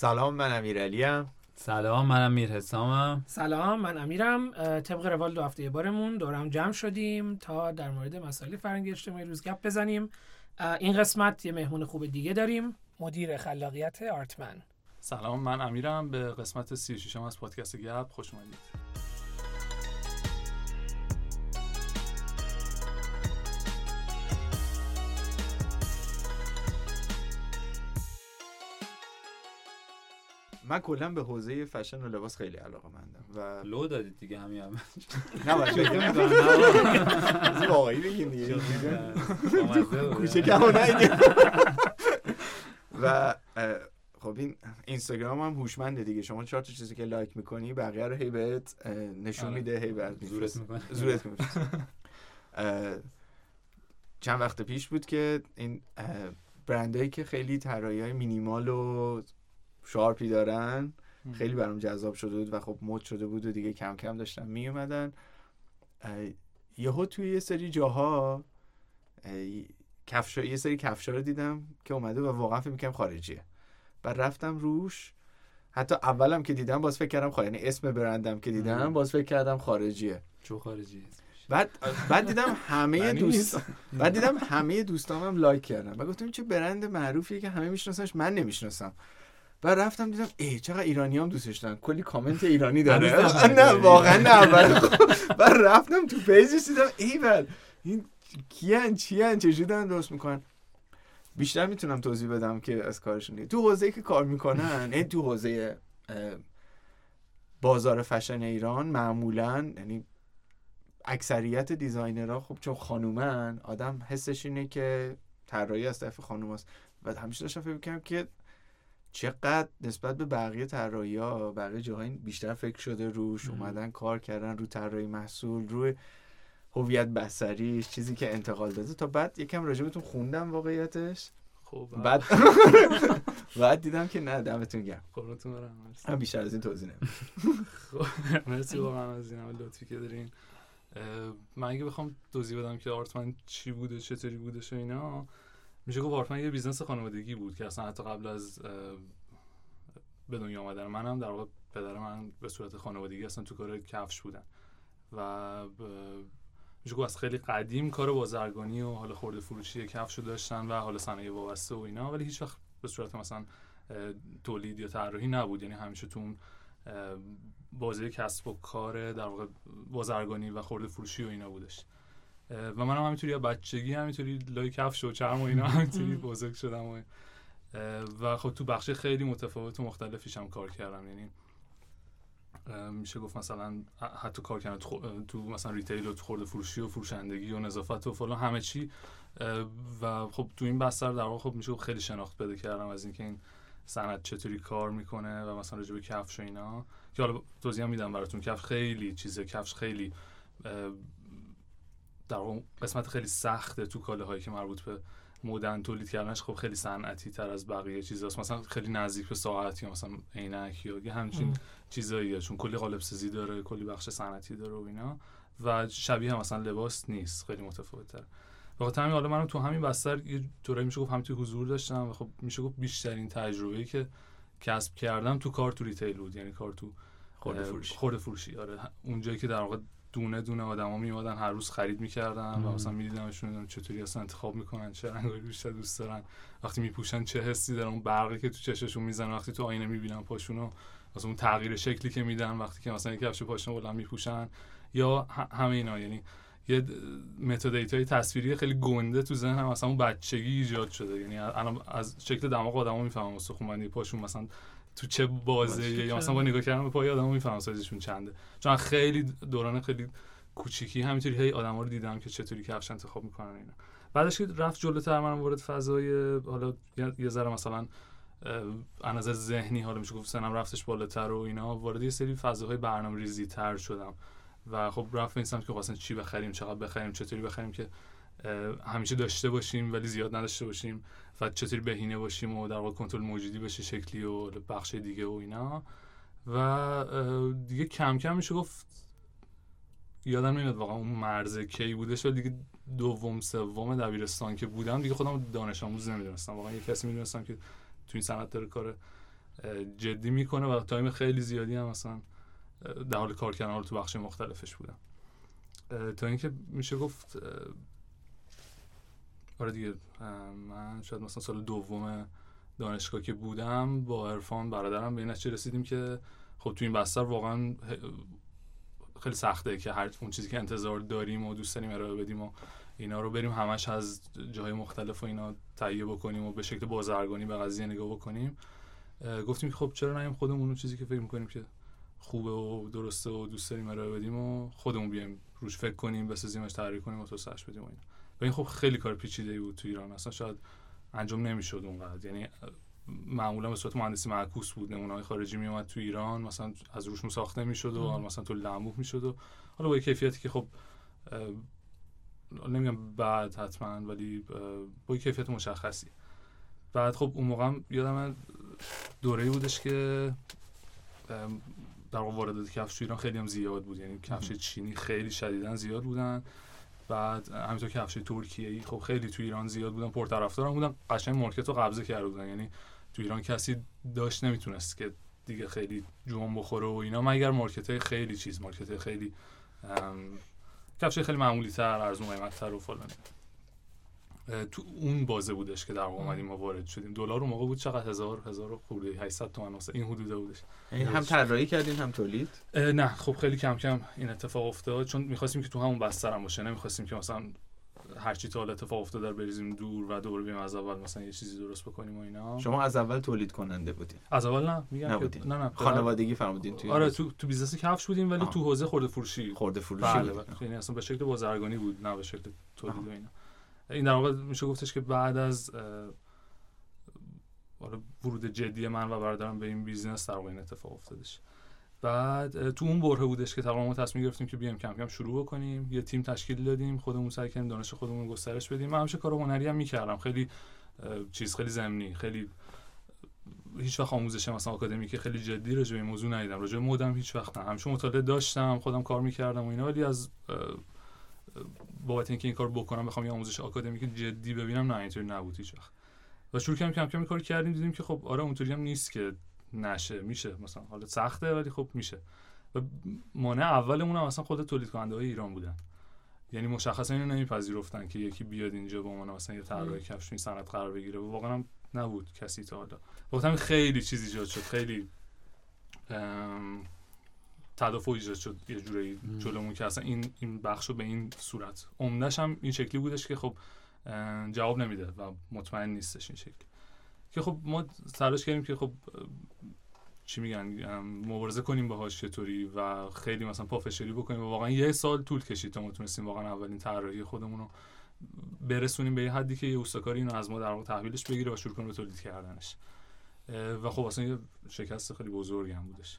سلام من امیرعلی ام سلام من امیر حسامم سلام من امیرم. طبق روال دو هفته بارمون دورم جمع شدیم تا در مورد مسائل فرهنگی اجتماعی روز گپ بزنیم. این قسمت یه مهمون خوب دیگه داریم مدیر خلاقیت آرتمن. سلام من امیرم. به قسمت 36 از پادکست گپ خوش اومدید. من کلا به حوزه فشن و لباس خیلی علاقه مندم و لو دادید دیگه همین هم نه شکل می‌کنم. واقعی بگیم دیگه. کوچه و خب این اینستاگرام هم هوشمنده دیگه. شما چهار تا چیزی که لایک می‌کنی بقیه رو هی بهت نشون آره. میده هی بهت زورت می‌کنه. زورت چند وقت پیش بود که این برندهایی که خیلی طراحی های مینیمال و شارپی دارن. خیلی برام جذاب شده بود و خب مد شده بود و دیگه کم کم داشتن می اومدن یهو توی یه سری جاها کفشا یه سری کفشا رو دیدم که اومده و واقعا فکر می‌کنم خارجیه. و رفتم روش. حتی اولم که دیدم باز فکر کردم خارجی یعنی اسم برندم که دیدم باز فکر کردم خارجیه. چو خارجی بعد بعد دیدم همه دوست بعد دیدم همه دوستامم لایک کردن. و گفتم چه برند معروفیه که همه میشناسنش. من نمی‌شناسم. و رفتم دیدم ای چقدر ایرانی هم دوستش دارن. کلی کامنت ایرانی داره. نه واقعا نه. اول و رفتم تو page ش دیدم ای بابا این کیان چیان چجوری دارن درست می‌کنن؟ بیشتر می‌تونم توضیح بدم که از کارشون دیگه. تو حوزه که کار می‌کنن این تو حوزه بازار فشن ایران معمولا یعنی اکثریت دیزاینرها خب چون خانومن آدم حسش اینه که طراحی از طرف خانوم است و همیشه داشتم فکر که چقدر نسبت به بقیه طراحی ها بقیه جاهای بیشتر فکر شده روش اومدن کار کردن رو طراحی محصول روی هویت بصریش چیزی که انتقال داده. تا بعد یکم راجبتون خوندم واقعیتش. خب بعد بعد دیدم که نه دمتون گرم. قربونتون برم بیشتر از این توضیح خب مرسی واقعا از این لطفی که دارین. من اگه بخوام توضیح بدم که آرتمن چی بوده چطوری بوده و اینا میشه گفت آرتمن یه business خانوادگی بود که اصلا حتی قبل از به دنیا آمدن. منم در واقع پدر من به صورت خانوادگی اصلا تو کار کفش بودن. و میشه گفت از خیلی قدیم کار بازرگانی و حالا خورده فروشی کفش رو داشتن و حالا صنایع وابسته و اینا. ولی هیچ وقت به صورت مثلا تولید یا طراحی نبود. یعنی همیشه تو اون بازی کسب و کار در واقع بازرگانی و خورده فروشی و اینا بودش. و منم هم همینطوری بچگی همینطوری لای کفش و چرم و اینا همینطوری بزرگ شدم و و خب تو بخش خیلی متفاوت و مختلفیش هم کار کردم. یعنی میشه گفت مثلا حتی کار کردن تو مثلا ریتیل و خورده فروشی و فروشندگی و نظافت و فلان همه چی. و خب تو این بستر در واقع خب میشه خیلی شناخت پیدا کردم از اینکه این صنعت چطوری کار می‌کنه و مثلا راجع به کفش و اینا. که حالا توضیح میدم براتون. کفش خیلی چیزه. کفش خیلی در قسمت خیلی سخته تو کاله هایی که مربوط به مدن تولید کردنش خب خیلی صنعتی تر از بقیه چیزاست. مثلا خیلی نزدیک به ساعت یا مثلا عینک یا همچین چیزاییه چون کلی قالب سازی داره کلی بخش صنعتی داره و اینا. و شبیه هم مثلا لباس نیست خیلی متفاوت تر بخاطر همین حالا منم تو همین بستر یه طوری میشه گفت توی حضور داشتم و خب میشه گفت بیشترین تجربه‌ای که کسب کردم تو کار تو ریتیل بود یعنی کار تو خورده فروشی. خورده فروشی. آره اونجایی که در واقع دونه دونه آدما میومدن هر روز خرید می‌کردن و مثلا میدیدمشون چطوری اصلا انتخاب می‌کنن چه رنگی بیشتر دوست دارن. وقتی میپوشن چه حسی دارن اون برقی که تو چششون می‌زنن وقتی تو آینه می‌بینن پاشونو مثلا اون تغییر شکلی که میدن وقتی که مثلا یک کفش پاشون بلند میپوشن یا همه اینا. یعنی یه متد تصویری خیلی گنده تو ذهنم مثلا اون بچگی ایجاد شده. یعنی الان از شکل دماغ آدما می‌فهمم استخوان پاشون مثلا تو چه بازه یا مثلا با نگاه کردن به پای آدمو می‌فهمم سایزشون چنده. چون خیلی دوران خیلی کوچیکی همینطوری هی آدما رو دیدم که چطوری کفش انتخاب می‌کنن اینا. بعدش که رفت جلوتر من وارد فضای حالا یه ذره مثلا از نظر ذهنی حالا میشه گفت سنم رفتش بالاتر و اینا وارد یه سری فضاهای برنامه ریزی تر شدم. و خب رفت این که خواستن چی بخریم چقدر بخریم چطوری بخریم که همیشه داشته باشیم ولی زیاد نداشته باشیم و چطوری بهینه باشیم و در واقع کنترل موجودی بشه شکلی و بخش دیگه و اینا. و دیگه کم کم میشه گفت یادم نمیاد واقعا اون مرز کی بودش ولی دیگه دوم سوم دبیرستان که بودم دیگه خودم دانش آموز نمی‌دونستم. واقعا یه کسی می‌دونستم که تو این صنعت داره کار جدی می‌کنه و تایم خیلی زیادی هم مثلا در حال کار کردن تو بخش مختلفش بودم. تا اینکه میشه گفت آره دیگه من شاید مثلا سال دوم دانشگاه که بودم با عرفان برادرم به این نتیجه رسیدیم که خب تو این بستر واقعا خیلی سخته که هر اون چیزی که انتظار داریم و دوست داریم ارائه بدیم و اینا رو بریم همش از جای مختلف و اینا تهیه بکنیم و به شکل بازرگانی به قضیه نگاه بکنیم. گفتیم خب چرا نیم خودمون اون چیزی که فکر می‌کنیم که خوبه و درسته و دوست داریم ارائه بدیم و خودمون بیایم روش فکر کنیم بسازیمش طراحی کنیم و توسعهش بدیم و اینا. و این خب خیلی کار پیچیده ای بود تو ایران. اصلا شاید انجام نمی‌شد اونقدر. یعنی معمولا به صورت مهندسی معکوس بود. نمونه های خارجی می اومد تو ایران مثلا از روش ساخته می‌شد و مم. مثلا تولید انبوه می‌شد و حالا با کیفیتی که خب نمیگم بعد حتما ولی با کیفیت مشخصی. بعد خب اون موقع یادم دوره بودش که در واردات کفش تو ایران خیلی هم زیاد بود. یعنی کفش چینی خیلی شدیدا زیاد بودن. بعد همینطور کفش ترکیه خب خیلی تو ایران زیاد بودن پرطرفدار هم بودن. قشنگ مارکت رو قبضه کرده بودن. یعنی تو ایران کسی داشت نمی‌تونست که دیگه خیلی جون بخوره و اینا. مگر مارکت های خیلی چیز مارکت های خیلی کفش خیلی معمولی تر ارزون قیمت تر و فلان تو اون بازه بودش که در واقع اومدیم ما وارد شدیم. دلار اون موقع بود چقدر؟ هزار هزار خورده 800 تومن واسه این حدوده بودش. یعنی هم طراحی کردین هم تولید؟ نه. خب خیلی کم کم این اتفاق افتاد. چون می‌خواستیم که تو همون بستر هم باشه. نمی‌خواستیم که مثلا هرچی تا حالا اتفاق افتاده رو بریزیم دور و دوباره بیایم از اول مثلا یه چیزی درست بکنیم و اینا. شما از اول تولید کننده بودین. از اول نه. میگم نبودین. نه نه. خانوادگی فرمودین توی آره تو تو business کفش بودیم ولی آه. تو حوزه خورده فروشی. خورده فروشی بله. بله یعنی اصلا به شکل بازرگانی بود نه به شکل تولید و. اینا. این در واقع میشه گفتش که بعد از حالا ورود جدی من و برادرم به این business در واقع این اتفاق افتادش. بعد تو اون برهه بودش که ما تصمیم گرفتیم که بیایم کم کم شروع بکنیم یه تیم تشکیل دادیم خودمون سعی کردیم دانش خودمون گسترش بدیم. من همیشه کار هنری هم می‌کردم. خیلی چیز خیلی زمینی خیلی هیچ وقت آموزش مثلا آکادمیک خیلی جدی راجع به موضوع ندیدم. راجع به مدم هیچ وقت نه. همیشه مطالعه داشتم خودم کار می‌کردم و اینا. ولی از بابت اینکه این کار بکنم بخوام یه آموزش آکادمیک جدی ببینم نه اینطوری نبود هیچ و شروع کردیم کم کم این کار کردیم دیدیم که خب آره اونطوری هم نیست که نشه میشه مثلا حالا سخته ولی خب میشه. و مانع اولمون هم اصلا خود تولید کننده های ایران بودن. یعنی مشخصا اینو نمیپذیرفتن که یکی بیاد اینجا به عنوان مثلا یه طراح کفش صنعت قرار بگیره. و واقعا هم نبود کسی تا حالا. همین خیلی چیز ایجاد شد خیلی تدافع ایجاد شد یه جوری. جلومون که اصلا این این بخش رو به این صورت. عمدش هم این شکلی بودش که خب جواب نمیده و مطمئن نیستش این شکل. که خب ما تلاش کردیم که خب چی میگن مبارزه کنیم باهاش چطوری و خیلی مثلا پافشاری بکنیم. و واقعا یه سال طول کشید تا ما تونستیم واقعا اولین طراحی خودمون رو برسونیم به یه حدی که یه استکاری اینو از ما در واقع تحویلش بگیره و شروع کنه به تولید کردنش. و خب اصلا یه شکست خیلی بزرگی هم بودش.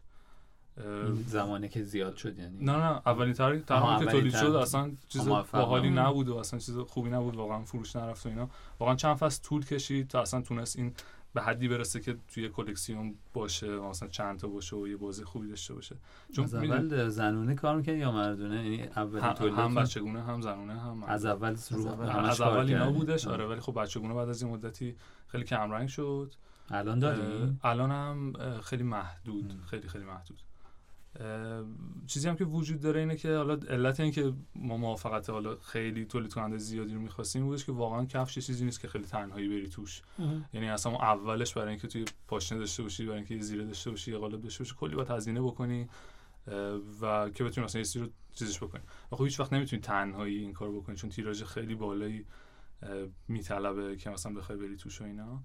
زمانی که زیاد شد یعنی نه نه اولین طرحی که اولین تولید. شد اصلا چیز. باحالی نبود و اصلا چیز خوبی نبود واقعا فروش نرفت و اینا واقعا چند فصل طول کشید تا اصلا تونست این به حدی برسه که توی کلکسیون باشه مثلا چند تا باشه و یه بازی خوبی داشته باشه از می‌دونی، اول زنونه کار می‌کنی یا مردونه یعنی اولین هم, تولید هم بچگونه هم زنونه هم از اول رو اول. از اول اینا؟ بودش. آره ولی خب بچگونه بعد از این مدتی خیلی کمرنگ شد الان داری الان هم خیلی محدود. خیلی خیلی محدود چیزی هم که وجود داره اینه که حالا علت این که ما موافقت حالا خیلی تولید کننده زیادی رو می‌خواستیم بودش که واقعا کفش چیزی نیست که خیلی تنهایی بری توش. یعنی اصلا اولش برای اینکه توی پاشنه داشته باشی برای اینکه زیره داشته باشی یه قالب داشته باشی کلی باید هزینه بکنی و که بتونی مثلا یه رو چیزش بکنی. و خب هیچ وقت نمی‌تونی تنهایی این کار بکنی چون تیراژ خیلی بالایی میطلبه که مثلا بخوای بری توش و اینا.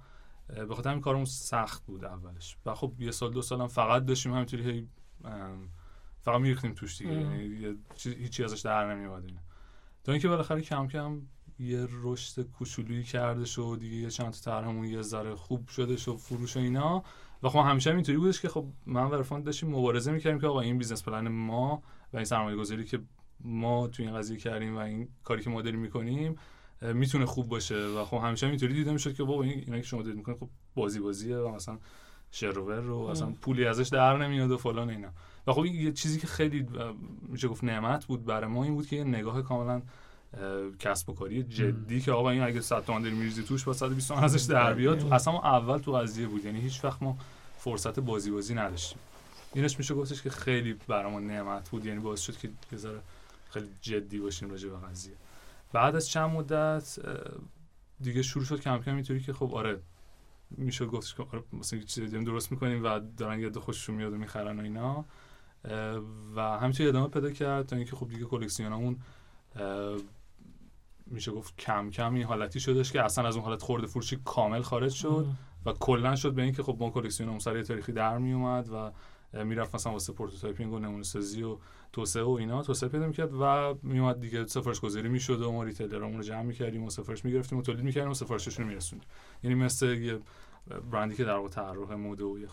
به خاطر همین کارمون سخت بود اولش. و خب یه سال دو سال هم فقط داشتیم همینطوری هی فقط میریختیم توش دیگه. یعنی هیچی ازش در نمیومد اینا تا اینکه بالاخره کم کم یه رشد کوچولویی کرده شد دیگه یه چند تا طرحمون یه ذره خوب شده شد فروش و اینا. و خب همیشه هم اینطوری بودش که خب من و عرفان داشتیم مبارزه می‌کردیم که آقا این business plan ما و این سرمایه گذاری که ما تو این قضیه کردیم و این کاری که ما داریم می‌کنیم می‌تونه خوب باشه. و خب همیشه هم اینطوری دیده می‌شد که بابا این اینا که شما دارید می‌کنید خب بازی بازیه و مثلا شروور رو اصلا پولی ازش در نمیاد و فلان اینا. و خب یه چیزی که خیلی میشه گفت نعمت بود برای ما این بود که یه نگاه کاملا کسب و کاری جدی که آقا این اگه 100 تومن داری میریزی توش با 120 تومن ازش در بیاد. اصلا ما اول تو قضیه بود. یعنی هیچ وقت ما فرصت بازی بازی نداشتیم. اینش میشه گفتش که خیلی برامون نعمت بود. یعنی باعث شد که یه ذره خیلی جدی باشیم راجع به قضیه. بعد از چند مدت دیگه شروع شد کم کم اینطوری که خب آره میشه گفتش که آره مثلا چیزی داریم درست می‌کنیم و دارن یه عده خوششون میاد و می‌خرن و اینا. و همینطوری ادامه پیدا کرد تا اینکه خب دیگه کلکسیونمون اه، میشه گفت کم کم این حالتی شدش که اصلا از اون حالت خورده فروشی کامل خارج شد و کلا شد به اینکه خب ما کلکسیونمون سر تاریخی در می اومد و می‌رفت مثلا واسه prototyping و نمونه سازی و توسعه و اینا. توسعه پیدا می‌کرد و میومد دیگه سفارش گذاری می‌شد و ما retailer امون رو جمع می‌کردیم و سفارش می‌گرفتیم و تولید می‌کردیم و سفارششون رو میرسوندیم. یعنی مثل یه برندی که در واقع طراح مد و یه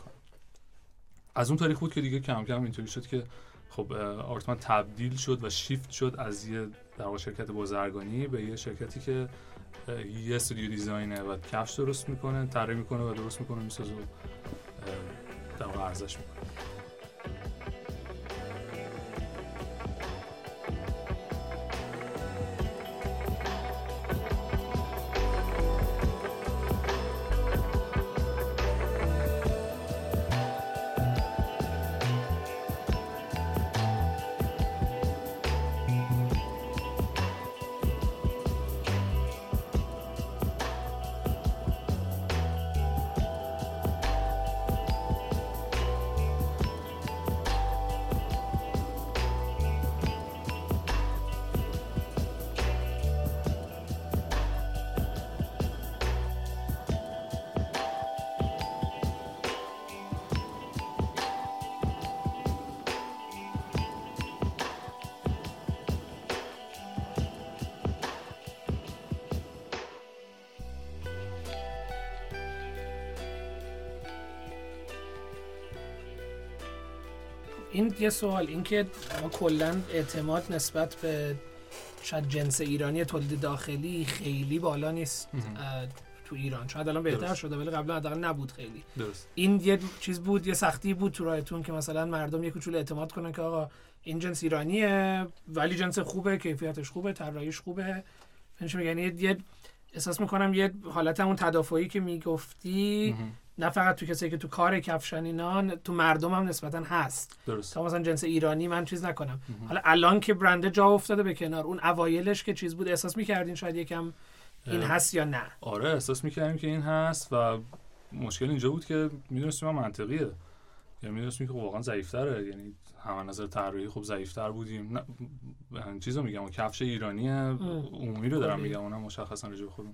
از اون تاریخ بود که دیگه کم کم اینطوری شد که خب آرتمان تبدیل شد و شیفت شد از یه در واقع شرکت بازرگانی به یه شرکتی که یه استودیو دیزاینه و کفش درست می‌کنه طراحی می‌کنه و درست می‌کنه می‌سازه و اه، این یه سوال اینکه ما کلا اعتماد نسبت به شاید جنس ایرانی تولید داخلی خیلی بالا نیست تو ایران. شاید الان بهتر درست. شده ولی قبلا حداقل نبود خیلی. درست. این یه چیز بود یه سختی بود تو راهتون که مثلا مردم یه کوچولو اعتماد کنن که آقا این جنس ایرانیه ولی جنس خوبه کیفیتش خوبه طراحیش خوبه. یعنی میگن یه احساس می‌کنم یه حالت اون تدافعی که می‌گفتی مهم. نه فقط تو کسایی که تو کار کفشن اینا تو مردم هم نسبتا هست. درست. تا مثلا جنس ایرانی من چیز نکنم. مهم. حالا الان که برنده جا افتاده به کنار اون اوایلش که چیز بود احساس می‌کردین شاید یکم این هست یا نه؟ آره احساس می‌کردیم که این هست و مشکل اینجا بود که می‌دونستیم هم منطقیه. یعنی می‌دونستیم که واقعا ضعیفتره. یعنی هم از نظر طراحی خب ضعیفتر بودیم. نه چیزو میگم و کفش ایرانی عمومی رو دارم. میگم اونم مشخصا راجع به خودم.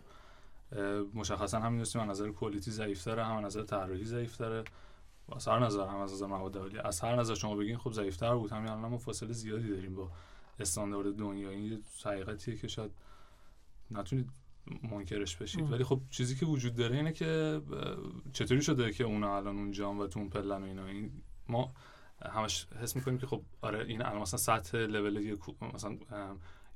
مشخصا هم می‌دونستیم از نظر کوالیتی ضعیفتره هم از نظر طراحی ضعیفتره. و از هر نظر هم از نظر مواد اولیه از هر نظر شما بگین خب ضعیفتر بود. همین الان ما فاصله زیادی داریم با استاندارد دنیایی. این یه حقیقتیه که شاید نتونید منکرش بشید. ام. ولی خب چیزی که وجود داره اینه که چطوری شده که اونا الان اونجا و تو اون پلن و اینا. این ما همش حس می‌کنیم که خب آره این الان مثلا سطح لول مثلا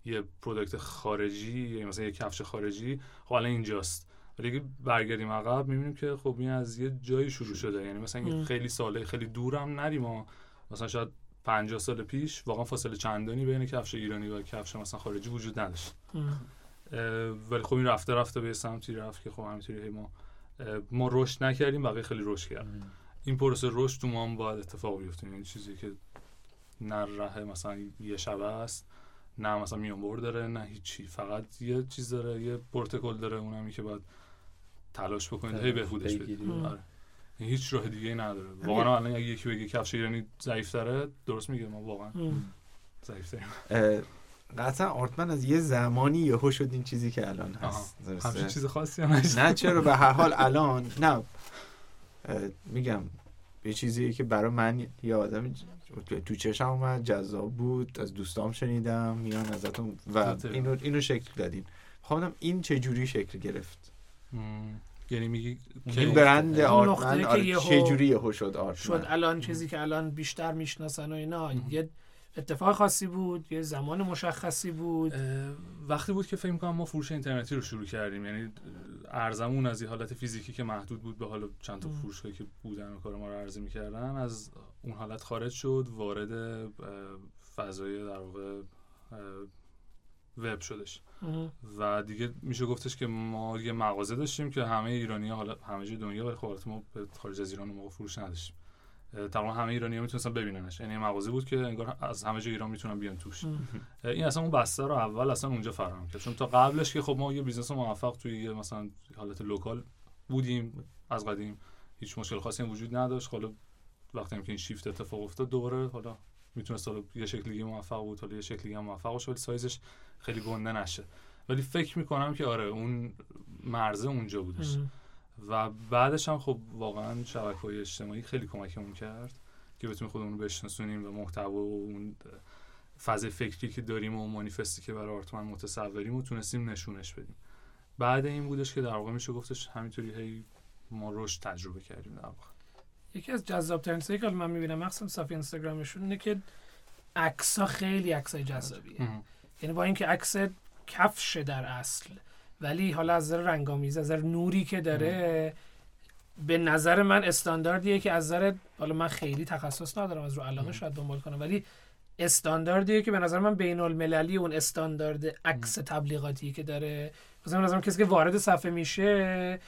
یه پروداکت خارجی یا مثلا یه کفش خارجی خب الان اینجاست. ولی اگه برگردیم عقب می‌بینیم که خب این از یه جایی شروع شده. یعنی مثلا. خیلی ساله خیلی دورم نریم و مثلا شاید 50 سال پیش واقعا فاصله چندانی بین کفش ایرانی و کفش مثلا خارجی وجود نداشت. ولی خب این رفته رفته به سمتی رفت که خب همینطوری هی ما ما رشد نکردیم بقیه خیلی رشد کرد این پروسه رشد تو ما هم باید اتفاق بیفته. این چیزی که نه مثلا یه شبه است. نه مثلا میانبر داره نه هیچی فقط یه چیز داره یه پروتکل داره اونمی که باید تلاش بکنید هی بهبودش بدید. آره. هیچ راه دیگه نداره واقعا الان اگه یکی بگه کفش ایرانی ضعیف داره درست میگه ما واقعا. ضعیف قطعا آرتمن از یه زمانی یهو شد این چیزی که الان. هست درسته؟ همچین چیز خاصی هم. نه چرا به هر حال الان نه میگم یه چیزی که برای من یه آدم تو چشم اومد جذاب بود از دوستام شنیدم میان ازتون و. اینو اینو شکل دادین خواهم این چه جوری شکل گرفت. یعنی میگی این برند نقطه آرتمن چه جوری یهو شد آرتمن شد الان چیزی که الان بیشتر می‌شناسن و اینا. یه اتفاق خاصی بود یه زمان مشخصی بود وقتی بود که فکر کنم ما فروش اینترنتی رو شروع کردیم یعنی عرضمون از یه حالت فیزیکی که محدود بود به حالا چند تا. فروشگاهی که بودن و کار ما رو عرضه می‌کردن از اون حالت خارج شد وارد فضای در واقع وب شدش اه. و دیگه میشه گفتش که ما یه مغازه داشتیم که همه ایرانی ها حالا همه جای دنیا ولی خب ما به خارج از ایران موقع فروش نداشتیم تقریبا همه ایرانی ها می‌تونستن ببیننش. یعنی مغازه بود که انگار از همه جای ایران می‌تونن بیان توش. این اصلا اون بستر رو اول اصلا اونجا فراهم کرد. چون تا قبلش که خب ما یه business موفق توی یه مثلا حالت لوکال بودیم از قدیم هیچ مشکل خاصی هم وجود نداشت. حالا وقتی هم که این شیفت اتفاق افتاد دوباره حالا می‌تونست حالا یه شکل دیگه موفق بود حالا یه شکل دیگه هم موفق ولی سایزش خیلی گنده نشه. ولی فکر می‌کنم که آره اون مرزه اونجا بودش. و بعدش هم خب واقعا شبکه های اجتماعی خیلی کمکمون کرد که بتونیم خودمون رو بشناسونیم و محتوا و اون فضای فکری که داریم و اون مانیفستی که برای آرتمن متصوریم و تونستیم نشونش بدیم. بعد این بودش که در واقع میشه گفتش همینطوری هی ما رشد تجربه کردیم در واقع. یکی از جذاب ترین چیزایی که من می‌بینم مخصوصا صفحه اینستاگرامشون اینه که عکس ها خیلی عکسای جذابیه. یعنی با اینکه عکس کفشه در اصل ولی حالا از نظر رنگامیز از نظر نوری که داره به نظر من استانداردیه که از نظر حالا من خیلی تخصص ندارم از رو علاقه. شاید دنبال کنم ولی استانداردیه که به نظر من بین المللی اون استاندارد عکس تبلیغاتی که داره مثلا به نظر من کسی که وارد صفحه میشه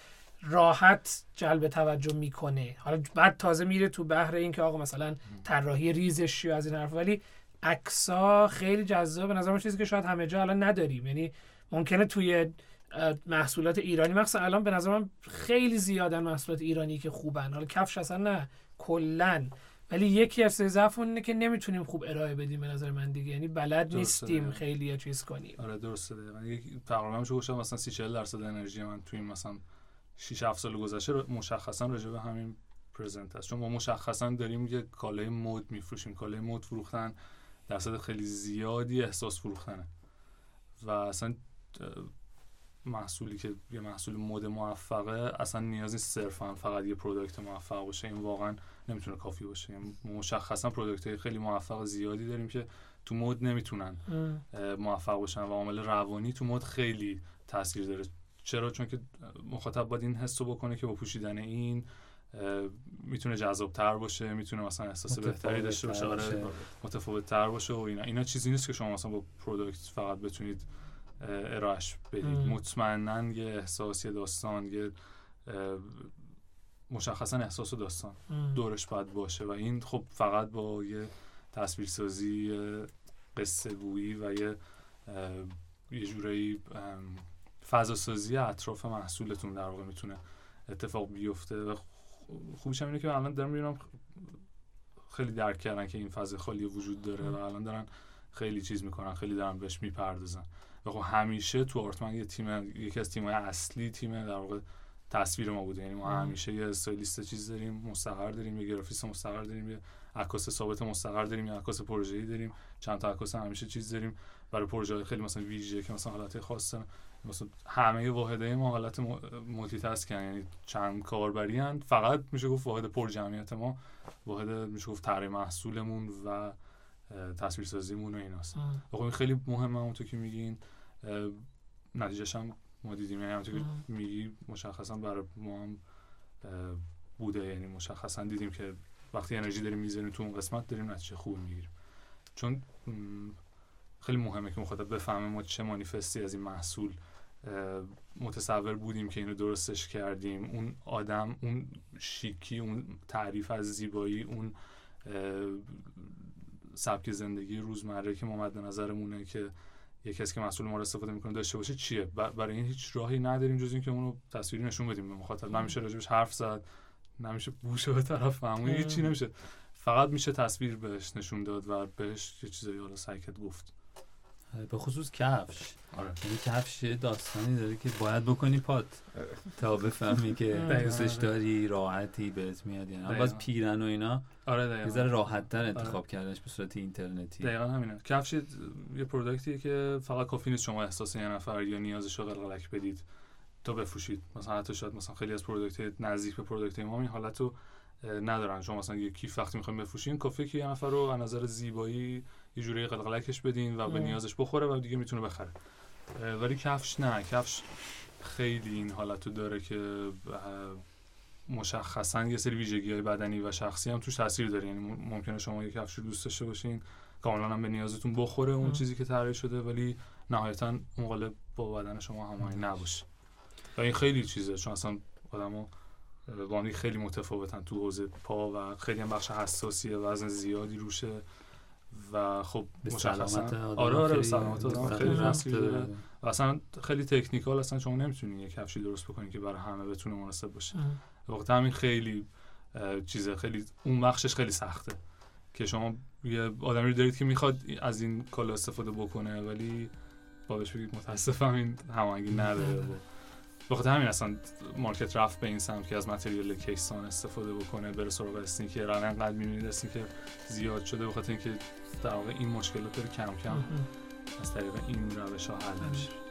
راحت جلب توجه می‌کنه. حالا بعد تازه میره تو بحر این که آقا مثلا طراحی ریزش از این حرف ولی عکسا خیلی جذاب. به نظر من چیزی که شاید همه جا الان نداریم. یعنی ممکنه توی محصولات ایرانی. مثلا الان به نظر من خیلی زیادن محصولات ایرانی که خوبن. حالا کفش اصلا نه کلا. ولی یکی از ضعف اینه که نمی‌تونیم خوب ارائه بدیم به نظر من دیگه. یعنی بلد. نیستیم خیلی یا چیز کنیم. آره درسته دقیقاً. یک تقریبا میشه گفتم مثلا 30 40 درصد انرژی من توی این مثلا 6 7 سال گذشته مشخصا راجع به همین present است چون ما مشخصا داریم یه کالای مد میفروشیم. کالای مد فروختن درصد خیلی زیادی احساس فروختنه. و اصلا محصولی که یه محصول مد موفقه اصلا نیاز نیست صرفا فقط یه product موفق باشه. این واقعا نمی‌تونه کافی باشه. یعنی مشخصا product خیلی موفق زیادی داریم که تو مد نمی‌تونن موفق باشن و عامل روانی تو مد خیلی تاثیر داره. چرا؟ چون که مخاطب باید این حس رو بکنه که با پوشیدن این می‌تونه جذاب تر باشه می‌تونه مثلا احساس بهتری داشته باشه. آره متفاوت تر باشه و اینا. اینا چیزی نیست که شما مثلا با product فقط بتونید ارائهش بدید. مطمئنا یه احساس یه داستان یه مشخصا احساس و داستان ام. دورش باید باشه و این خب فقط با یه تصویرسازی قصه گویی و یه یه جورایی فضا سازی اطراف محصولتون در واقع می‌تونه اتفاق بیفته و خوبیش هم اینه که الان دارم می‌بینم خیلی درک کردن که این فضا خالی وجود داره و الان دارن خیلی چیز می‌کنن خیلی دارن بهش می‌پردازن خب همیشه تو آرتمن یه تیم یکی از تیم‌های اصلی تیم در واقع تصویر ما بوده یعنی ما. همیشه یه استایلیست چیز داریم مستقر داریم یه گرافیست مستقر داریم یه عکاس ثابت مستقر داریم یه عکاس پروژه‌ای داریم چند تا عکاس همیشه چیز داریم برای پروژه خیلی مثلا ویژه که مثلا حالت خاصه مثلا همه واحده ما حالت مولتی تاسکن یعنی چند کاربری هن. فقط میشه گفت واحد پر جمعیت ما واحد میشه گفت طراحی محصولمون و تصویرسازیمون و ایناست. خب این خیلی مهمه همونطور که میگین نتیجهش هم ما دیدیم. یعنی همونطور که. میگی مشخصا برای ما هم بوده. یعنی مشخصا دیدیم که وقتی انرژی داریم می‌ذاریم تو اون قسمت داریم نتیجه خوبی می‌گیریم. چون خیلی مهمه که مخاطب بفهمه ما چه مانیفستی از این محصول متصور بودیم که اینو درستش کردیم. اون آدم اون شیکی اون تعریف از زیبایی اون سبک زندگی روزمره که ما مد نظرمونه که یه کسی که مسئول ما رو استفاده می‌کنه داشته باشه چیه؟ برای این هیچ راهی نداریم جز اینکه اونو تصویری نشون بدیم به مخاطب. نمیشه راجبش حرف زد نمیشه بوشه به طرف فهمون. هیچی نمیشه. فقط میشه تصویر بهش نشون داد و بهش یه چیزایی حالا سعی کرد گفت. به خصوص کفش. آره. یعنی کفش یه داستانی داره که باید بکنی پات. تا بفهمی که دقیقاً. دوستش داری راحتی بهت میاد یعنی. باز پیرن و اینا. آره یه ذره راحت تر انتخاب کردنش به صورت اینترنتی. دقیقا همینه. کفش یه- یه پروداکتیه که فقط کافی نیست شما احساس یه نفر یا نیازش رو قلقلک بدید. تا بفروشید. مثلا حتی شاید مثلا خیلی از product نزدیک به product ما این حالت رو ندارن. شما مثلا یه کیف وقتی می‌خوایم بفروشین کافیه که یه نفر رو از نظر زیبایی یه جوری قلقلکش بدین و به. نیازش بخوره و دیگه می‌تونه بخره. ولی کفش نه. کفش خیلی این حالت رو داره که مشخصا یه سری ویژگی های بدنی و شخصی هم توش تاثیر داره. یعنی مم- ممکنه شما یه کفش رو دوست داشته باشین کاملا هم به نیازتون بخوره اون. چیزی که طراحی شده ولی نهایتا اون قالب با بدن شما هماهنگ نباشه. و این خیلی چیزه. چون اصلا آدمو وانی خیلی متفاوتن تو حوزه پا و خیلی هم بخش حساسیه وزن زیادی روشه. و خب به مشخصا. آره آره به سلامت آدم خیلی داره داره. و اصلا خیلی تکنیکال اصلا شما نمی‌تونین یه کفشی درست بکنین که برای همه بتونه مناسب باشه. وقت همین خیلی چیزه خیلی اون بخشش خیلی سخته که شما یه آدمی رو دارید که می‌خواد از این کالا استفاده بکنه ولی با بهش بگید متاسفم این هماهنگی نداره. و بخاطر همین اصلا market رفت به این سمت که از material کشسان استفاده بکنه بره سراغ sneaker الان انقدر می‌بینید sneaker زیاد شده بخاطر اینکه در واقع این مشکلات رو کم کم از طریق این روش ها حل میشه.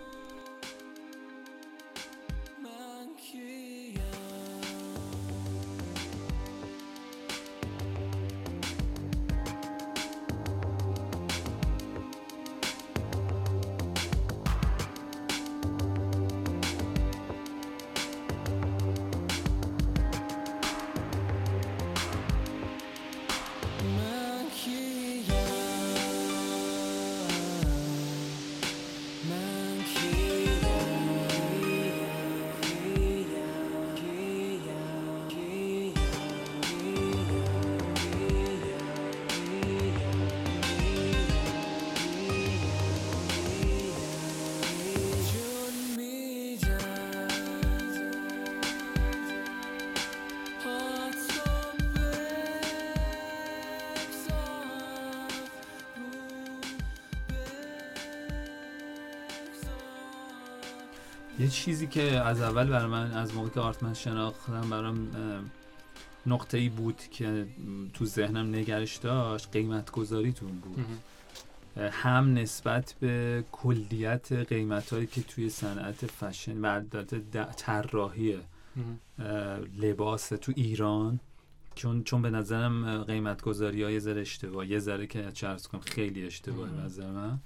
یه چیزی که از اول برای من از موقع که آرتمن شناختم برام نقطه ای بود که تو ذهنم نگرش داشت قیمت گذاریتون بود. هم نسبت به کلیت قیمت هایی که توی صنعت فشن و طراحی لباس تو ایران چون چون به نظرم قیمت گذاری ها یه ذره اشتباه یه ذره که عرض کنم خیلی اشتباهه به. نظر من.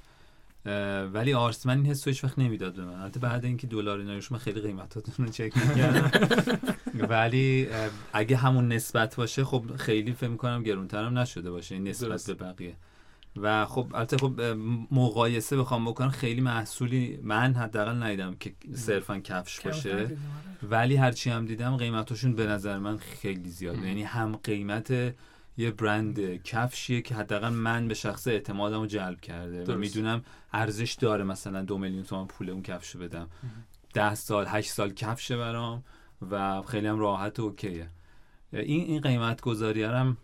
ولی آرسمن این حس رو هیچ وقت نمی‌داد به من. البته بعد اینکه دلار اینا شما خیلی قیمتاتون رو چک می‌کردم. ولی اگه همون نسبت باشه خب خیلی فکر می‌کنم گرونترم نشده باشه این نسبت درست. به بقیه. و خب البته خب مقایسه بخوام بکنم خیلی محصولی من حداقل ندیدم که صرفا کفش باشه. ولی هرچی هم دیدم قیمتاشون به نظر من خیلی زیاده. یعنی هم قیمت یه برند کفشیه که حداقل من به شخص اعتمادم رو جلب کرده و درست. می‌دونم ارزش داره مثلا دو میلیون تومن پول اون کفش رو بدم ده سال هشت سال کفشه برام و خیلی هم راحت و اوکیه. این این قیمت گذاری هم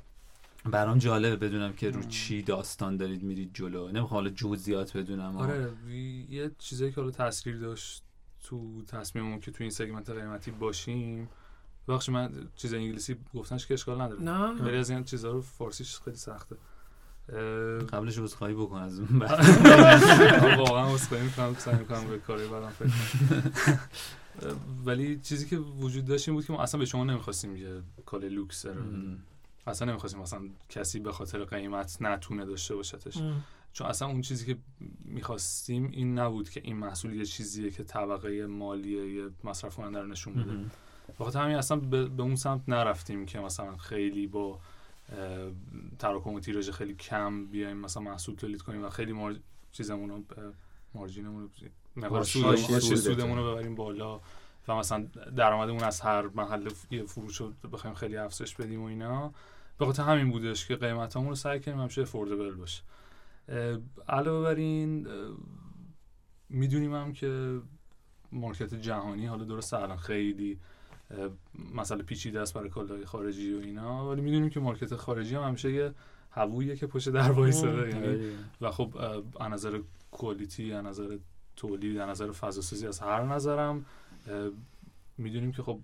برام جالبه بدونم که رو. چی داستان دارید میرید جلو. نمی‌خوام حالا جزئیات بدونم آره یه چیزایی که حالا تاثیر داشت تو تصمیممون که تو این سگمنت قیمتی باشیم بخش من چیز انگلیسی گفتنش که اشکال نداره. نه. ولی از این چیزها رو فارسیش خیلی سخته. قبلش عذرخواهی بکن از اون بعد. واقعا اسخای می‌کنم سعی می‌کنم به کاری بعدم فکر ولی چیزی که وجود داشت این بود که ما اصلا به شما نمی‌خواستیم یه کال لوکس رو. اصلا نمی‌خواستیم مثلا کسی به خاطر قیمت نتونه داشته باشتش. م. چون اصلا اون چیزی که می‌خواستیم این نبود که این محصول یه چیزیه که طبقه مالی یه مصرف کننده رو نشون بده. بخاطر همین اصلا به, اون سمت نرفتیم که مثلا خیلی با تراکم و تیراژ خیلی کم بیایم مثلا محصول تولید کنیم و خیلی مار... چیزمون رو مارجینمون رو سودمون رو ببریم بالا و مثلا درآمدمون از هر محل فروش رو بخوایم خیلی افزایش بدیم و اینا. به خاطر همین بودش که قیمتامون رو سعی کنیم همیشه افوردبل باشه. علاوه بر این می‌دونیم هم که مارکت جهانی حالا درست الان خیلی مسئله پیچیده است برای کالای خارجی و اینا ولی می‌دونیم که مارکت خارجی هم همیشه یه هوویه که پشت در وایساده یعنی. و خب از نظر کوالیتی از نظر تولید از نظر فضاسازی از هر نظرم می‌دونیم که خب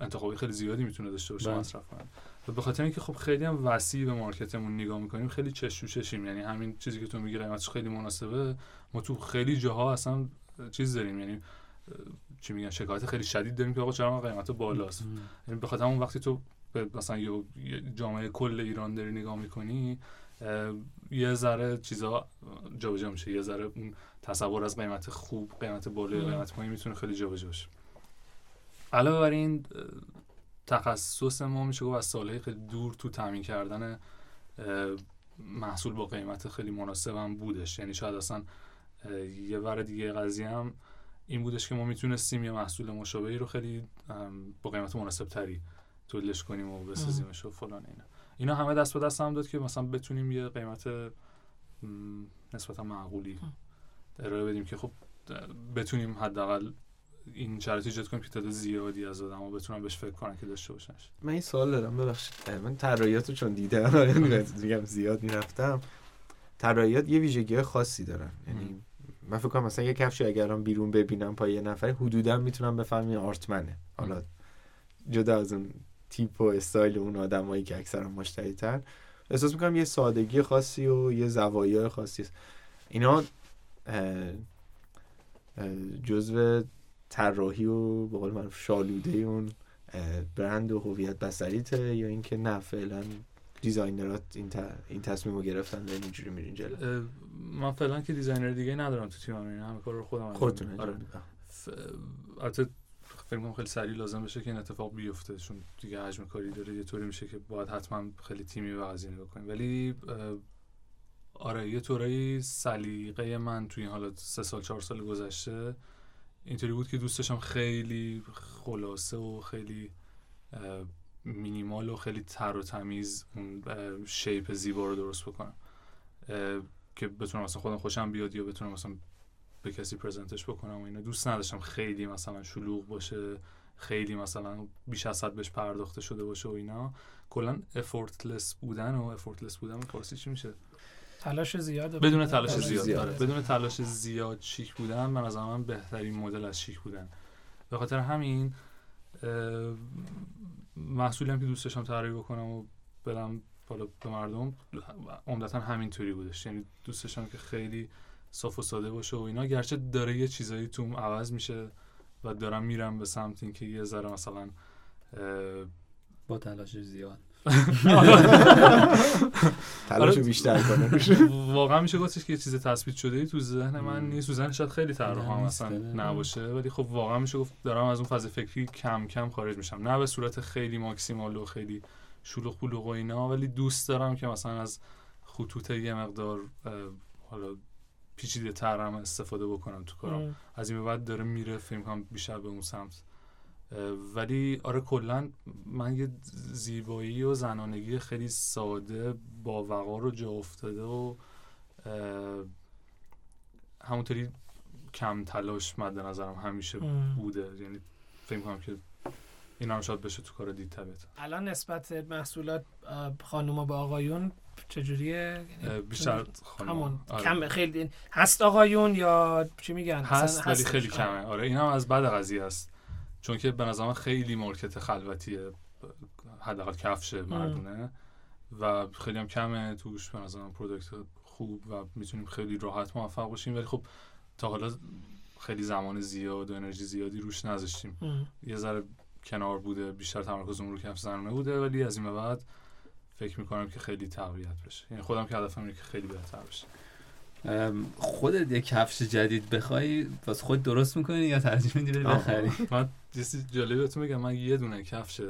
انتخابی خیلی زیادی می‌تونه داشته باشه بله. مصرف کننده و به خاطر اینکه خب خیلی هم وسیع به مارکتمون نگاه می‌کنیم خیلی چش و چشیم یعنی همین چیزی که تو میگی قیمتش خیلی مناسبه ما تو خیلی جاها اصلا چیز داریم یعنی چی میگن شکایت خیلی شدید داریم که آقا چرا قیمت بالاست. یعنی به خاطر اون وقتی تو به مثلا یه جامعه کل ایران داری نگاه می‌کنی یه ذره چیزا جابجا میشه یه ذره اون تصور از قیمت خوب قیمت بالا. قیمت پایین می‌تونه خیلی جابجا بشه علاوه بر این تخصص ما میشه گفت از سالهای خیلی دور تو تامین کردن محصول با قیمت خیلی مناسب هم بودش یعنی شاید اصلا یه ور دیگه قضیه هم این بودش که ما می‌تونستیم یه محصول مشابهی رو خیلی با قیمت مناسب تری تولیدش کنیم و بسازیمش و فلان اینا. اینا همه دست به دست هم داد که مثلا بتونیم یه قیمت نسبتا معقولی ارائه بدیم که خب بتونیم حداقل این شرایط ایجاد کنیم که تعداد زیادی از آدم‌ها بتونن بهش فکر کنن که داشته باشنش من این سوال دارم ببخشید. من طراحیات رو چون دیدم میگم زیاد می‌رفتم. طراحیات یه ویژگی خاصی دارن. یعنی من فکر کنم مثلا یه کفشی اگر بیرون ببینم پای یه نفر حدودا می‌تونم بفهمم آرتمنه. حالا جدا از اون تیپ و استایل اون آدمایی که اکثرا مشتری تر احساس می‌کنم یه سادگی خاصی و یه زوایای خاصی است. اینا جزو طراحی و به قول معروف شالوده اون برند و هویت بصریته یا اینکه نه فعلا designer ات این, ت- این تصمیم رو گرفتن و اینجوری میرین جلو. من فعلا که designer دیگه ندارم تو تیمم این همه کار رو خودم خودتون آره. ف- البته فکر کنم خیلی سریع لازم بشه که این اتفاق بیفته چون دیگه حجم کاری داره یه طوری میشه که باید حتما خیلی تیمی به قضیه نگاه کنیم ولی آره یه طوری سلیقه من توی این حالا سه سال چهار سال گذشته اینطوری بود که دوست داشتم خیلی خلاصه و خیلی مینیمال و خیلی تر و تمیز اون شیپ زیبا رو درست بکنم. که بتونم مثلا خودم خوشم بیاد یا بتونم مثلا به کسی پرزنتش بکنم و اینا. دوست نداشتم خیلی مثلا شلوغ باشه خیلی مثلا بیش از حد بهش پرداخته شده باشه و اینا. کلا افورتلس بودن و افورتلس بودن فارسی چی میشه؟ تلاش زیاد بدون تلاش زیاد, زیاد. بدون تلاش زیاد شیک بودن من از من بهترین مدل از شیک بودن. به خاطر همین محصولی هم که دوست داشتم طراحی بکنم و بدم بالا به مردم عمدتا همینطوری بودش. یعنی دوست داشتم که خیلی صاف و ساده باشه و اینا. گرچه داره یه چیزایی توم عوض میشه و دارم میرم به سمت اینکه یه ذره مثلا با تلاش زیاد. تلاش آره. بیشتر کنه واقعا میشه گفتش که یه چیز تثبیت شده ای تو ذهن من. نیست تو ذهن شاید خیلی طراح نه، هم اصلا. نباشه ولی خب واقعا میشه گفت دارم از اون فاز فکری کم کم خارج میشم نه به صورت خیلی ماکسیمال و خیلی شلوغ پلوغ و اینا ولی دوست دارم که مثلا از خطوط یه مقدار حالا پیچیده تر هم استفاده بکنم تو کارم. از این به بعد داره میره فکر کنم بیشتر به اون سمت ولی آره کلا من یه زیبایی و زنانگی خیلی ساده با وقار و جا افتاده و همونطوری کم تلاش مد نظرم همیشه ام. بوده یعنی فکر کنم که این هم شاید بشه تو کار دید طبیعت الان نسبت محصولات خانوما به آقایون چجوریه یعنی بیشتر خانم همون آره. کم خیلی هست آقایون یا چی میگن هست ولی. خیلی. کمه آره این هم از بعد قضیه است چون که به نظر خیلی market خلوتیه حداقل کفش مردونه. و خیلی هم کمه توش به نظر product خوب و می‌تونیم خیلی راحت موفق باشیم. ولی خب تا حالا خیلی زمان زیاد و انرژی زیادی روش نذاشتیم. یه ذره کنار بوده بیشتر تمرکزمون رو کفش زنونه بوده ولی از این به بعد فکر می‌کنم که خیلی تقویت بشه. یعنی خودم که هدفم اینه که خیلی بهتر بشه. خودت یه کفش جدید بخوای واسه خود درست می‌کنی یا ترجیح میدی بری. بخری؟ من یه چیز جالبی بهتون بگم. من یه دونه کفش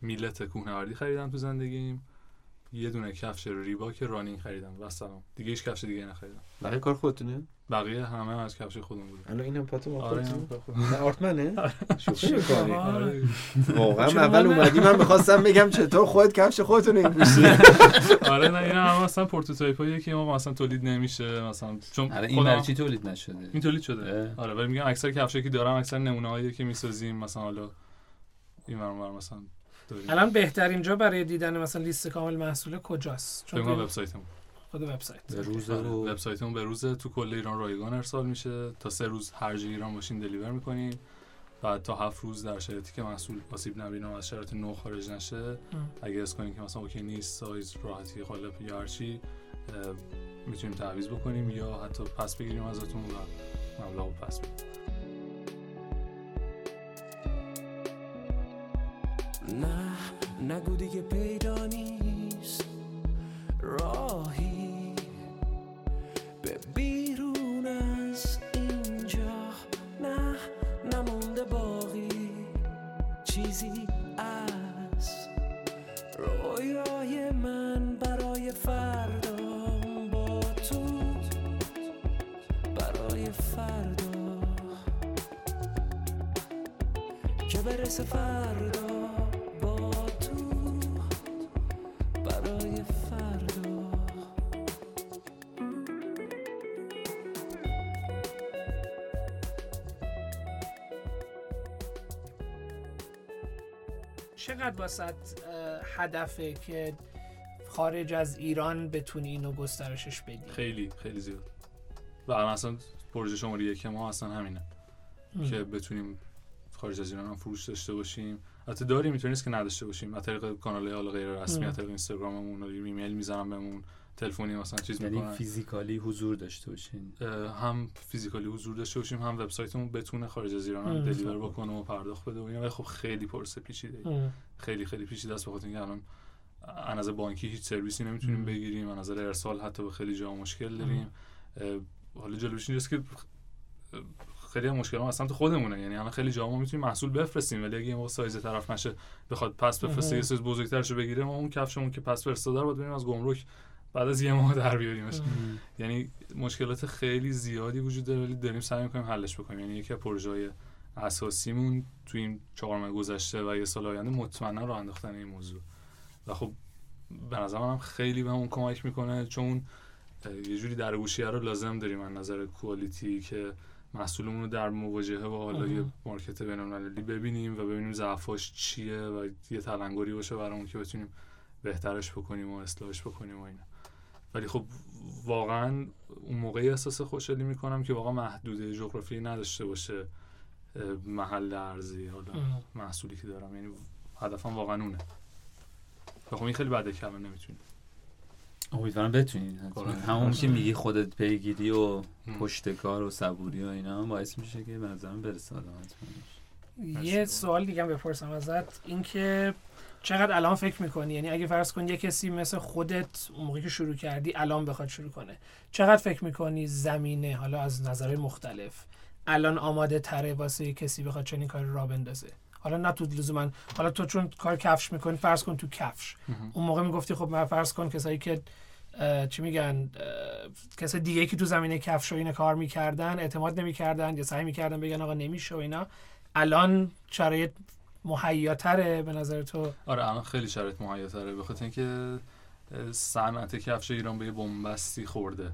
میلت کوهنوردی خریدم تو زندگیم. یه دونه کفش ریباک رانینگ خریدم. و سلام. دیگه هیچ کفش دیگه نخریدم. بقیه کار خودتونه؟ بقیه همه از کفش خودم بود الان اینم پاتو با آره خودتون. نه آرتمنه؟ شوخی می‌کنی. آره. واقعا اول اومدی من می‌خواستم بگم چطور خودت کفش خودتون این پوشی آره نه اینا هم مثلا پروتوتایپ که ما مثلا تولید نمیشه مثلا چون آره این برای چی تولید نشده؟ این تولید شده. آره ولی میگم اکثر کفشایی که دارم اکثر نمونه هایی که می‌سازیم مثلا حالا این ور مثلا الان بهترین جا برای دیدن مثلا لیست کامل محصول کجاست؟ چون وبسایتمون. خود وبسایت. به روز آره، رو. وبسایتمون به روز تو کل ایران رایگان ارسال میشه. تا سه روز هر جای ایران باشین deliver می‌کنیم بعد تا هفت روز در شرایطی که محصول آسیب نبینه و از شرایط نو خارج نشه اگه حس کنیم که مثلا OK نیست سایز راحتی قالب یا هر چی اه، می‌تونیم تعویض بکنیم یا حتی پس بگیریم ازتون و مبلغ پس بدیم. نه نگو دیگه پیدا نیست. راهی بیرون از اینجا نه نمونده باقی. چیزی از رویای من برای فردا با تو برای فردا. که برسه فردا. چقدر واسط هدفه که خارج از ایران بتونی اینو گسترشش بدی؟ خیلی خیلی زیاد. و الان اصلا پروژه شماره یک ما اصلا همینه که بتونیم خارج از ایران هم فروش داشته باشیم. البته داریم نیست که نداشته باشیم. از طریق کانال حالا غیر رسمی ام. از طریق اینستاگراممون و ایمیل می‌زنم بهمون. تلفنی مثلا چیز یعنی می‌کنن فیزیکالی حضور داشته باشین هم فیزیکالی حضور داشته باشیم هم وبسایتمون بتونه خارج از ایران هم. دلیور بکنه و پرداخت بده و اینا ولی خب خیلی پرسه پیچیده ام. خیلی خیلی پیچیده است بخاطر اینکه الان از نظر بانکی هیچ سرویسی نمی‌تونیم. بگیریم از نظر ارسال حتی به خیلی جا مشکل داریم حالا جالبش اینجاست که خیلی هم مشکل ما از سمت خودمونه یعنی الان خیلی جا ما می‌تونیم محصول بفرستیم ولی اگه یه موقع سایز طرف نشه بخواد پس بفرسته. یه سایز بزرگترشو بگیره ما اون کفشمون که پس فرستاده رو باید بریم از گمرک بعد از یه ماه در بیاریمش. یعنی مشکلات خیلی زیادی وجود داره ولی داریم سعی می‌کنیم حلش بکنیم یعنی یکی از پروژه‌های اساسیمون تو این چهار ماه گذشته و یه سال آینده مطمئنا راه انداختن این موضوع و خب به نظر منم خیلی بهمون کمک می‌کنه چون یه جوری در گوشیه رو لازم داریم از نظر کوالیتی که محصولمون رو در مواجهه با حالا. یه مارکت بین‌المللی ببینیم و ببینیم ضعفاش چیه و یه تلنگری باشه برامون که بتونیم بهترش بکنیم و اصلاحش بکنیم و اینا ولی خب واقعا اون موقعی احساس خوشحالی می‌کنم که واقعا محدوده جغرافیایی نداشته باشه محل ارزی حالا. محصولی که دارم یعنی هدفم واقعا اونه و خب این خیلی بده که الان نمی‌تونیم امیدوارم. آره. همون که میگی خودت پیگیری و. پشتکار و صبوری و اینا هم باعث میشه که به نظرم برسه آدم. یه سوال دیگه هم بپرسم ازت اینکه چقدر الان فکر می‌کنی؟ یعنی اگه فرض کن یه کسی مثل خودت اون موقعی که شروع کردی الان بخواد شروع کنه. چقدر فکر می‌کنی زمینه حالا از نظرهای مختلف الان آماده تره واسه یه کسی بخواد چنین کاری را بندازه؟ حالا نه تو لزوما حالا تو چون کار کفش می‌کنی فرض کن تو کفش. اون موقع می‌گفتی خب من فرض کن کسایی که چی میگن اه، کس دیگه که تو زمینه کفش و اینا کار می‌کردن اعتماد نمی‌کردن یا سعی می‌کردن بگن آقا نمیشه و اینا. الان شرایط مهیاتره به نظر تو؟ آره الان خیلی شرایط مهیاتره. به خاطر اینکه صنعت کفش ایران به یه بنبستی خورده.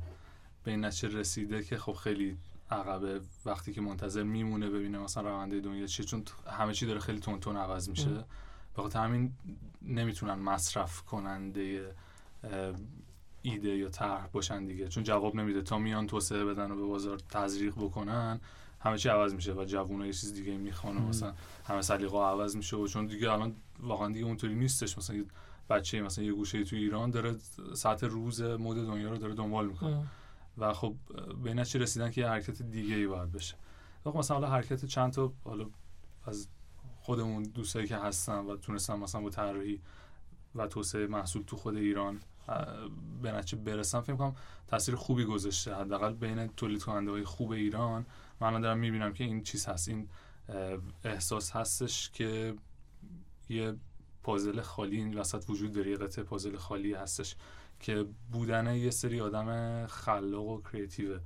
به این نتیجه رسیده که خب خیلی عقبه وقتی که منتظر میمونه ببینه مثلا رونده دنیا چیه چون همه چی داره خیلی تون تون عوض میشه. به خاطر همین نمی‌تونن مصرف کننده ایده یا طرح باشن دیگه. چون جواب نمیده. تا میان توسعه بدن و به بازار تزریق بکنن همه چی عوض میشه و جوونا یه چیز دیگه می‌خوان. مثلا همه سلیقه عوض میشه و چون دیگه الان واقعا دیگه اونطوری نیستش. مثلا یه بچه مثلا یه گوشه تو ایران داره ساعت روز مد دنیا رو داره دنبال می‌کنه. و خب به نتیجه رسیدن که یه حرکت دیگه ای باید بشه. خب مثلا حالا حرکت چند تا حالا از خودمون دوستایی که هستن و تونستن مثلا با طراحی و توسعه محصول تو خود ایران به نتیجه برسن فکر کنم تاثیر خوبی گذاشته. حداقل بین تولید کننده های خوب ایران من الان دارم می‌بینم که این چیز هست این احساس هستش که یه پازل خالی این وسط وجود داره یه قطعه پازل خالی هستش که بودن یه سری آدم خلاق و کریتیوه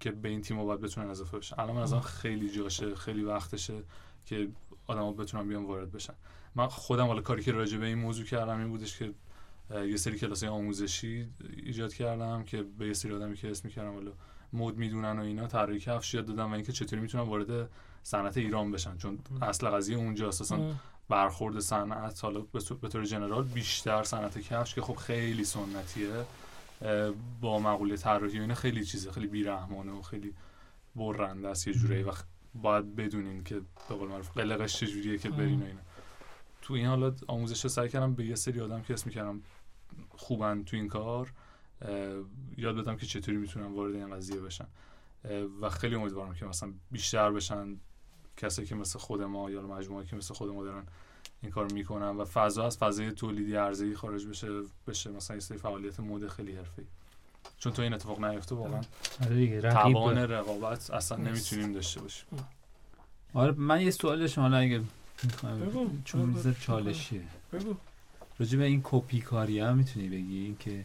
که به این تیم باید بتونن اضافه بشن. الان من از آن خیلی جاشه خیلی وقتشه که آدما بتونن بیان وارد بشن. من خودم حالا کاری که راجع به این موضوع کردم این بودش که یه سری کلاس آموزشی ایجاد کردم که به یه سری آدمی که اسم می‌کردم حالا مد می‌دونن و اینا طراحی کفش یاد دادم و اینکه چطوری می‌تونن وارد صنعت ایران بشن. چون اصل قضیه اونجا اساسا برخورد صنعت حالا به طور- جنرال بیشتر صنعت کفش که خب خیلی سنتیه با مقوله طراحی و اینا خیلی چیزه خیلی بیرحمانه و خیلی برنده است یه جوری و باید بدونین که به قول معروف قلقش چجوریه که برین و اینا. تو این حالت آموزش رو سعی کردم به یه سری آدم که اسم می‌کردم خوبن تو این کار یاد بدم که چطوری می‌تونن وارد این قضیه بشن و خیلی امیدوارم که مثلا بیشتر بشن کسایی که مثل خود ما یا مجموعه که مثل خود ما دارن این کار می‌کنن و فضا از فضای تولیدی ارزی خارج بشه بشه مثلا یه سری فعالیت مد خیلی حرفه‌ای چون تو این اتفاق نیفته واقعا آره توان. رقابت اصلا. نمی‌تونیم داشته باشیم آره من یه سوال داشتم حالا اگه. چون. میزه چالشیه بگو راجع به این کپی کاری هم می‌تونی بگی این که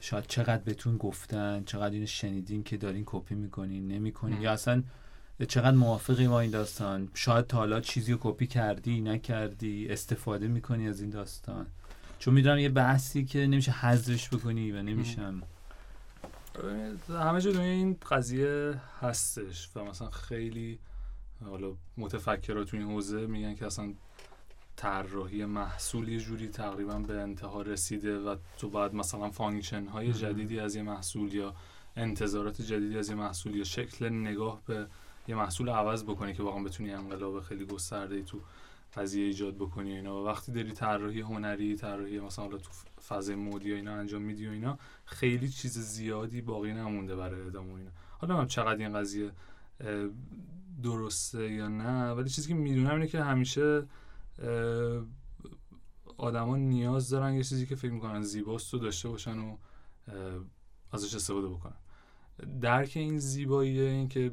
شاید چقدر بهتون گفتن چقدر اینو شنیدین که دارین کپی می‌کنین نمی‌کنین. یا اصلا چقدر موافقی با این داستان؟ شاید تا حالا چیزی رو کپی کردی نکردی استفاده می‌کنی از این داستان. چون می‌دونم یه بحثی که نمیشه حذفش بکنی و نمیشم. همه جا دنیا این قضیه هستش و مثلا خیلی حالا متفکرات تو این حوزه میگن که اصلا طراحی محصول یه جوری تقریبا به انتها رسیده و تو باید مثلا function های. جدیدی از یه محصول یا انتظارات جدیدی از یه محصول یا شکل نگاه به یه محصول عوض بکنی که واقعا بتونی انقلاب خیلی گسترده تو قضیه ایجاد بکنی و اینا و وقتی داری طراحی هنری طراحی مثلا حالا تو فضای مدی و اینا انجام میدی و اینا خیلی چیز زیادی باقی نمونده برای ادامه و اینا حالا من چقدر این قضیه درسته یا نه ولی چیزی که می‌دونم اینه که همیشه آدما نیاز دارن یه چیزی که فکر می‌کنن زیباست رو داشته باشن و ازش استفاده بکنن. درک این زیباییه این که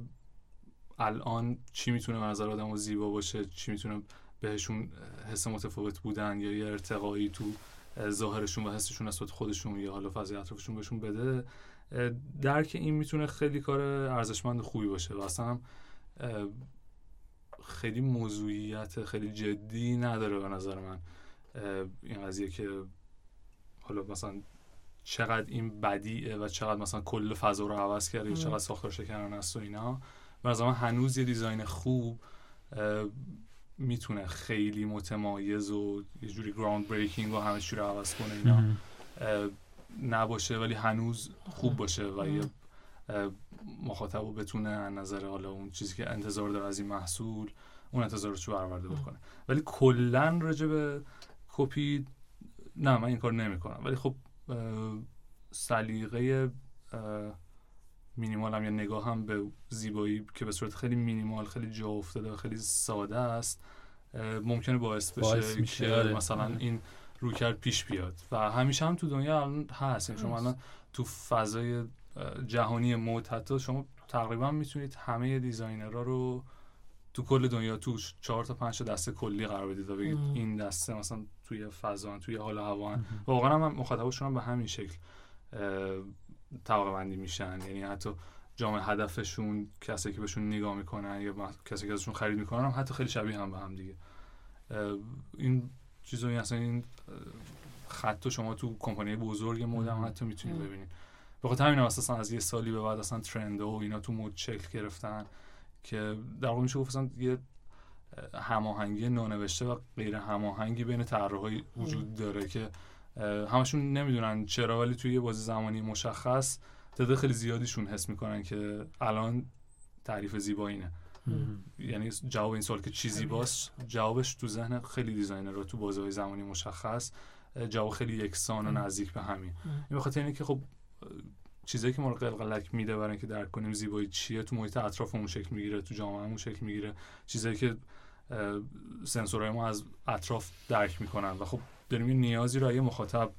الان چی می‌تونه به نظر آدم زیبا باشه چی می‌تونه بهشون حس متفاوت بودن یا یه ارتقایی تو اه، ظاهرشون و حسشون نسبت خودشون یا حالا فضای اطرافشون بهشون بده درک این می‌تونه خیلی کار ارزشمند خوبی باشه و اصلا خیلی موضوعیت خیلی جدی نداره به نظر من. این قضیه که حالا مثلا چقدر این بدیعه و چقدر مثلا کل فضا رو عوض کرده یا. چقدر ساختار شکنانه است و اینا. به نظر من هنوز یه دیزاین خوب می‌تونه خیلی متمایز و یه جوری گراوند بریکینگ و همه چی رو عوض کنه اینا. نباشه ولی هنوز خوب باشه و یه مخاطب رو بتونه از نظر حالا اون چیزی که انتظار داره از این محصول اون انتظارش رو برآورده بکنه ولی کلا راجع به کپی نه من این کار نمی‌کنم ولی خب سلیقه مینیمال هم یا نگاه هم به زیبایی که به صورت خیلی مینیمال خیلی جا افتاده و خیلی ساده است ممکنه باعث بشه باعث که آره. مثلا آره. این رویکرد پیش بیاد و همیشه هم تو دنیا الان هست یعنی شما. الان تو فضای جهانی مد حتی شما تقریبا می‌تونید همه دیزاینرها رو تو کل دنیا توش چهار تا پنج تا دسته کلی قرار بدید و بگید ام. این دسته مثلا توی فضا توی حال هوا واقعا هم مخاطبشون هم به همین شکل طبقه بندی میشن یعنی حتی جامعه هدفشون کسی که بهشون نگاه می‌کنن یا کسی که ازشون خرید می‌کنن هم حتی خیلی شبیه هم به هم دیگه این چیزایی اصلا این خط شما تو کمپانی بزرگ مد هم مم. حتی می‌تونید مم. ببینید به خاطر همین هم اساسا از یه سالی به بعد اصلا ترند و اینا تو مد شکل گرفتن که در واقع میشه گفت اصلا یه اه، هماهنگی نانوشته و غیر هماهنگی بین طراحای وجود داره که همشون نمی‌دونن چرا ولی توی یه بازی زمانی مشخص تعداد خیلی زیادیشون حس می‌کنن که الان تعریف زیبا اینه یعنی جواب این سوال که چی زیباست جوابش تو ذهن خیلی designer ها تو بازه های زمانی مشخص جواب خیلی یکسان و. نزدیک به همین. این به خاطر اینه که خب چیزایی که ما رو قلقلک میده برای اینکه درک کنیم زیبایی چیه تو محیط اطرافمون شکل می‌گیره تو جامعهمون شکل می‌گیره. چیزایی که سنسورهای ما از اطراف درک می‌کنن. و خب داریم یه نیازی رو یه مخاطب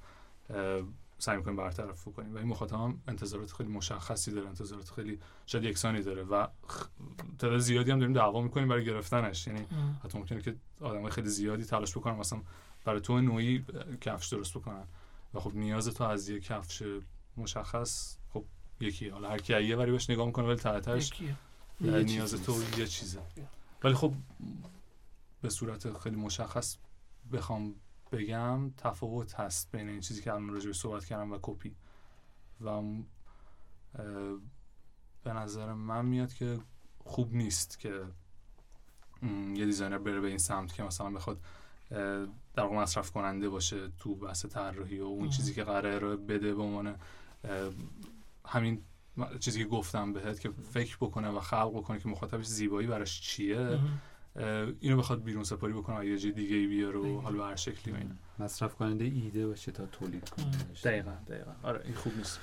سعی می‌کنیم برطرف کنیم و این مخاطب هم انتظارات خیلی مشخصی داره انتظارات خیلی شاید یکسانی داره. و تعداد زیادی هم داریم دعوا می‌کنیم برای گرفتنش. یعنی. حتی ممکنه که آدم خیلی زیادی تلاش بکنن مثلا برای تو نوعی کفش درست بکنن. و خب نیاز تو از یه کفش مشخص خب یکی حالا هر کی یه وری بهش نگاه می‌کنه ولی یه نیاز تو. یه چیزه ولی خب به صورت خیلی مشخص بخوام بگم تفاوت هست بین این چیزی که الان راجع صحبت کردم و کپی و به نظر من میاد که خوب نیست که یه دیزاینر بره به این سمت که مثلا بخواد در واقع مصرف کننده باشه تو بحث طراحی و اون. چیزی که قراره بده به عنوان همین چیزی که گفتم بهت که فکر بکنه و خلق بکنه که مخاطبش زیبایی براش چیه اینو بخواد بیرون سپاری بکنه و یه جای دیگه ای بیاره و. حالا به هر شکلی اینا. مصرف کننده ایده باشه تا تولید کنه. دقیقا دقیقا. آره این خوب نیست.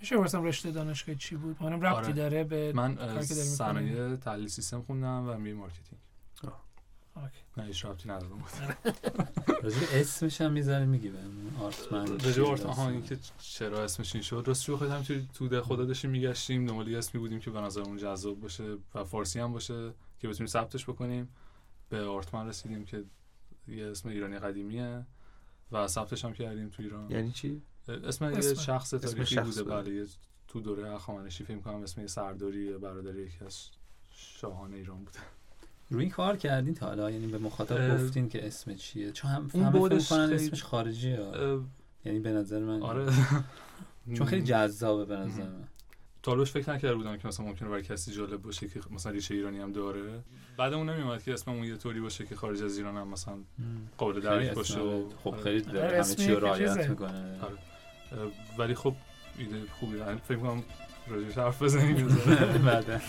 میشه بپرسم رشته دانشگاه چی بود؟ منم ربطی آره. داره به من صنایع تحلیل سیستم خوندم و ام marketing. نه هیچ ربطی ندارم راجع به اسمش هم می‌ذاره میگی بهمون آرتمن راجع به art آها این که چرا اسمش این شد. راستش بخواید همینطوری تو دهخدا داشتیم میگشتیم دنبال یه اسمی بودیم که به نظرمون جذاب باشه و فارسی هم باشه که بتونیم ثبتش بکنیم. به آرتمن رسیدیم که یه اسم ایرانی قدیمیه و ثبتش هم کردیم تو ایران. یعنی چی؟ اسم یه. شخص تاریخی شخص بوده. بوده. بله تو دوره هخامنشی فکر کنم اسم یه سرداری یا برادری یکی از شاهان ایران بودن روی این کار کردین تا حالا؟ یعنی به مخاطب گفتین که اسم چیه؟ چون هم اون همه فکر اسمش خارجیه. اه، یعنی به نظر من آره. چون خیلی جذابه به نظر من. تا حالا بهش فکر نکرده بودم که مثلا ممکنه برای کسی جالب باشه که مثلا ریشه ایرانی هم داره. بعد اون نمیومد که اسممون یه طوری باشه که خارج از ایران هم مثلا قابل درک باشه و خب آره. خیلی آره، داره همه چی رو رعایت. می‌کنه. آره. ولی خب ایده خوبی. فکر کنم راجعش حرف بزنیم. بعد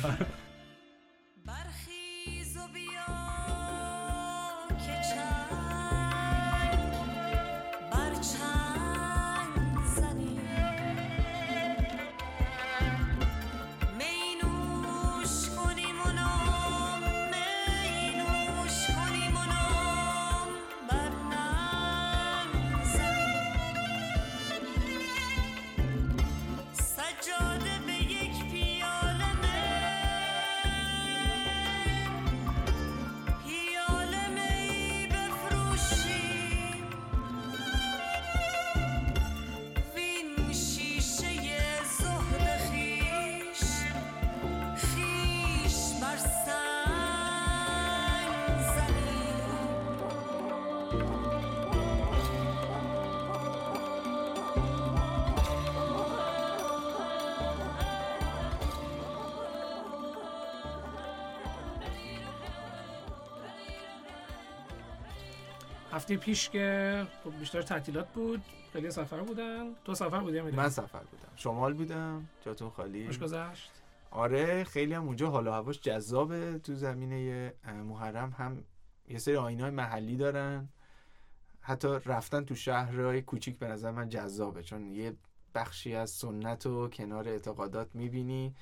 هفته پیش که خب بیشتر تعطیلات بود خیلی سفر بودن. تو سفر بودی؟ من سفر بودم. شمال بودم جاتون خالی. خوش گذشت آره خیلی هم اونجا حال و هواش جذابه تو زمینه محرم. هم یه سری آینهای محلی دارن. حتی رفتن تو شهرهای کوچیک به نظر من جذابه چون یه بخشی از سنت و کنار اعتقادات می‌بینی.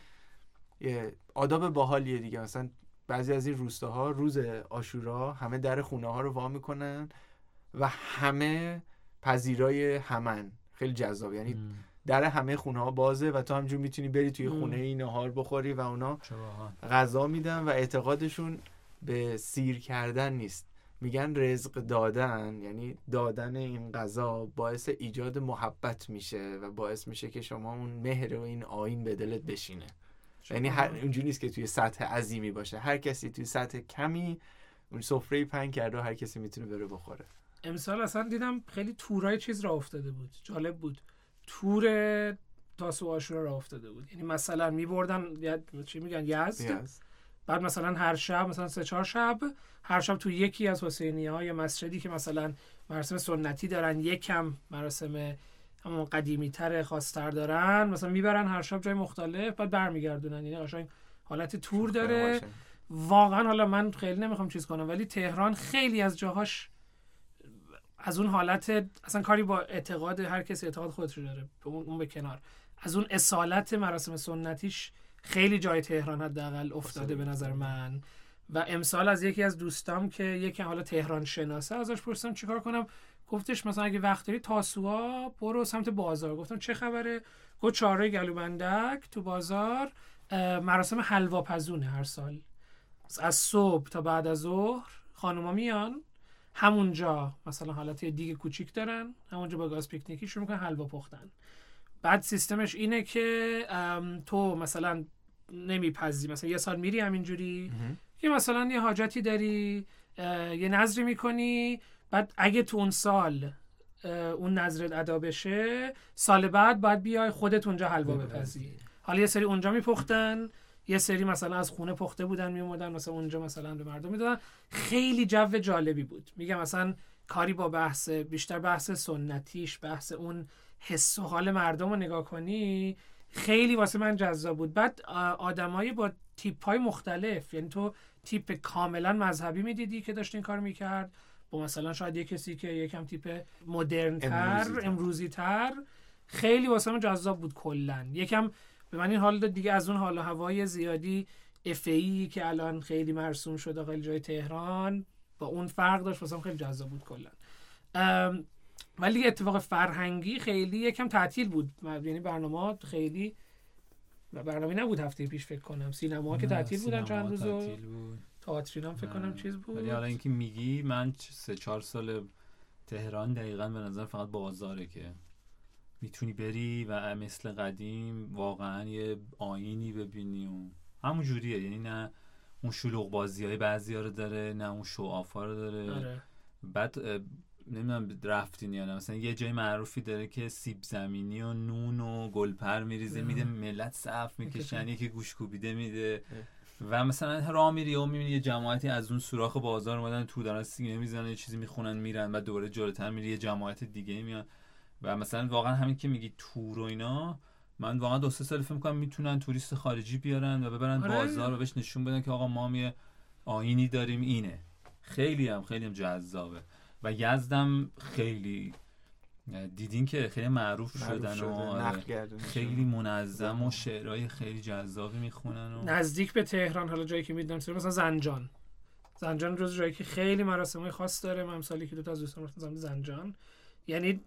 یه آداب باحالیه دیگه. مثلا بعضی از این روستاها روز آشورا همه در خونه ها رو وا می‌کنن و همه پذیرای همن. خیلی جذاب. یعنی در همه خونه ها بازه و تو همجور می‌تونی بری توی. خونه این نهار بخوری و اونا. غذا میدن و اعتقادشون به سیر کردن نیست. میگن رزق دادن یعنی دادن این غذا باعث ایجاد محبت میشه و باعث میشه که شما اون مهر و این آین به دلت بشینه. یعنی هر اونجوری نیست که توی سطح عظیمی باشه. هر کسی توی سطح کمی اون سفره پنگ کرده و هر کسی می‌تونه بره بخوره. امسال اصلا دیدم خیلی تورای چیز را افتاده بود. جالب بود. تور تاسو آشورا را افتاده بود. یعنی مثلا میبردن چی میگن؟ یزد. Yes. بعد مثلا هر شب مثلا سه چهار شب هر شب تو یکی از حسینی ها یا مسجدی که مثلا مراسم سنتی دارن یکم مراسم قدیمی تر خاصتر دارن. مثلا می‌برن هر شب جای مختلف بعد برمیگردونن. یعنی قشنگ حالت تور داره. واقعا حالا من خیلی نمی‌خوام چیز کنم ولی تهران خیلی از جاهاش از اون حالت اصلا کاری با اعتقاد هر کسی اعتقاد خودش داره به اون اون به کنار. از اون اصالت مراسم سنتیش خیلی جای تهران حداقل افتاده. به نظر من. و امسال از یکی از دوستام که یکی حالا تهران شناسه ازش پرسیدم چیکار کنم. گفتش مثلا اگه وقت داری تاسوعا برو سمت بازار. گفتم چه خبره؟ گفت چهارراه گلوبندک تو بازار مراسم حلوا پزونه هر سال. از صبح تا بعد از ظهر خانوما میان. همونجا مثلا حالت یه دیگ کوچیک دارن. همونجا با گاز پیکنیکی شروع می‌کنن حلوا پختن. بعد سیستمش اینه که تو مثلا نمیپذی مثلا یه سال میری همینجوری. که مثلا یه حاجتی داری یه نظری می‌کنی. بعد اگه تو اون سال اون نظرت ادا بشه سال بعد باید بیای خودت اونجا حلوا بپزی. حالا یه سری اونجا میپختن یه سری مثلا از خونه پخته بودن میومدن مثلا اونجا مثلا به مردم می‌دادن. خیلی جو جالبی بود. میگم مثلا کاری با بحث بیشتر بحث سنتیش بحث اون حس و حال مردم رو نگاه کنی خیلی واسه من جذاب بود. بعد آ- آدمای با تیپ های مختلف یعنی تو تیپ کاملا مذهبی می‌دیدی که داشت این کار می‌کرد. با مثلا شاید یه کسی که یکم تیپ مدرن تر امروزی‌تر. امروزی تر خیلی واسه من جذاب بود کلا. یکم به من این حال داد دیگه از اون حال و هوای زیادی افعی که الان خیلی مرسوم شده خیلی جای تهران با اون فرق داشت واسه خیلی جذاب بود کلا. ولی اتفاق فرهنگی خیلی یکم تعطیل بود. یعنی برنامه خیلی برنامه نبود هفته پیش فکر کنم. سینما که تعطیل بودن چند روز بود. تئاتر هم فکر کنم نه. چیز بود. ولی حالا اینکه میگی من سه چهار سال تهران دقیقا به نظر فقط بازاره که می‌تونی بری و مثل قدیم واقعا یه آینی ببینی و همون جوریه. یعنی نه اون شلوغ بازی های بعضی رو داره نه اون شو آفا رو داره. آره. بعد نمی‌دونم رفتین یا نه. مثلا یه جای معروفی داره که سیب زمینی و نون و گلپر میریزه میده ملت صف می‌کشن یکی گوش کوبیده میده و مثلا راه میری و می‌بینی یه جماعتی از اون سوراخ بازار اومدن تو دارن سینه می‌زنن یه چیزی می‌خونن میرن و دوره جلوتر میری یه جماعت دیگه میان. و مثلا واقعا همین که میگی تور و اینا من واقعا دو سه سال فکر کنم می‌تونن توریست خارجی بیارن و ببرن آره. بازار و بهش نشون بدن که آقا ما یه آینی داریم اینه. خیلی هم خیلی هم جذابه. و یزدم خیلی دیدین که خیلی معروف, معروف شدن شده، و آره، گردونی خیلی منظم و شعرهای خیلی جذابی می‌خونن و نزدیک به تهران حالا جایی که می‌دونم مثلا زنجان. زنجان جز جایی که خیلی مراسم خاص داره. من سالی که دو تا از دوستان رفتم زنجان. یعنی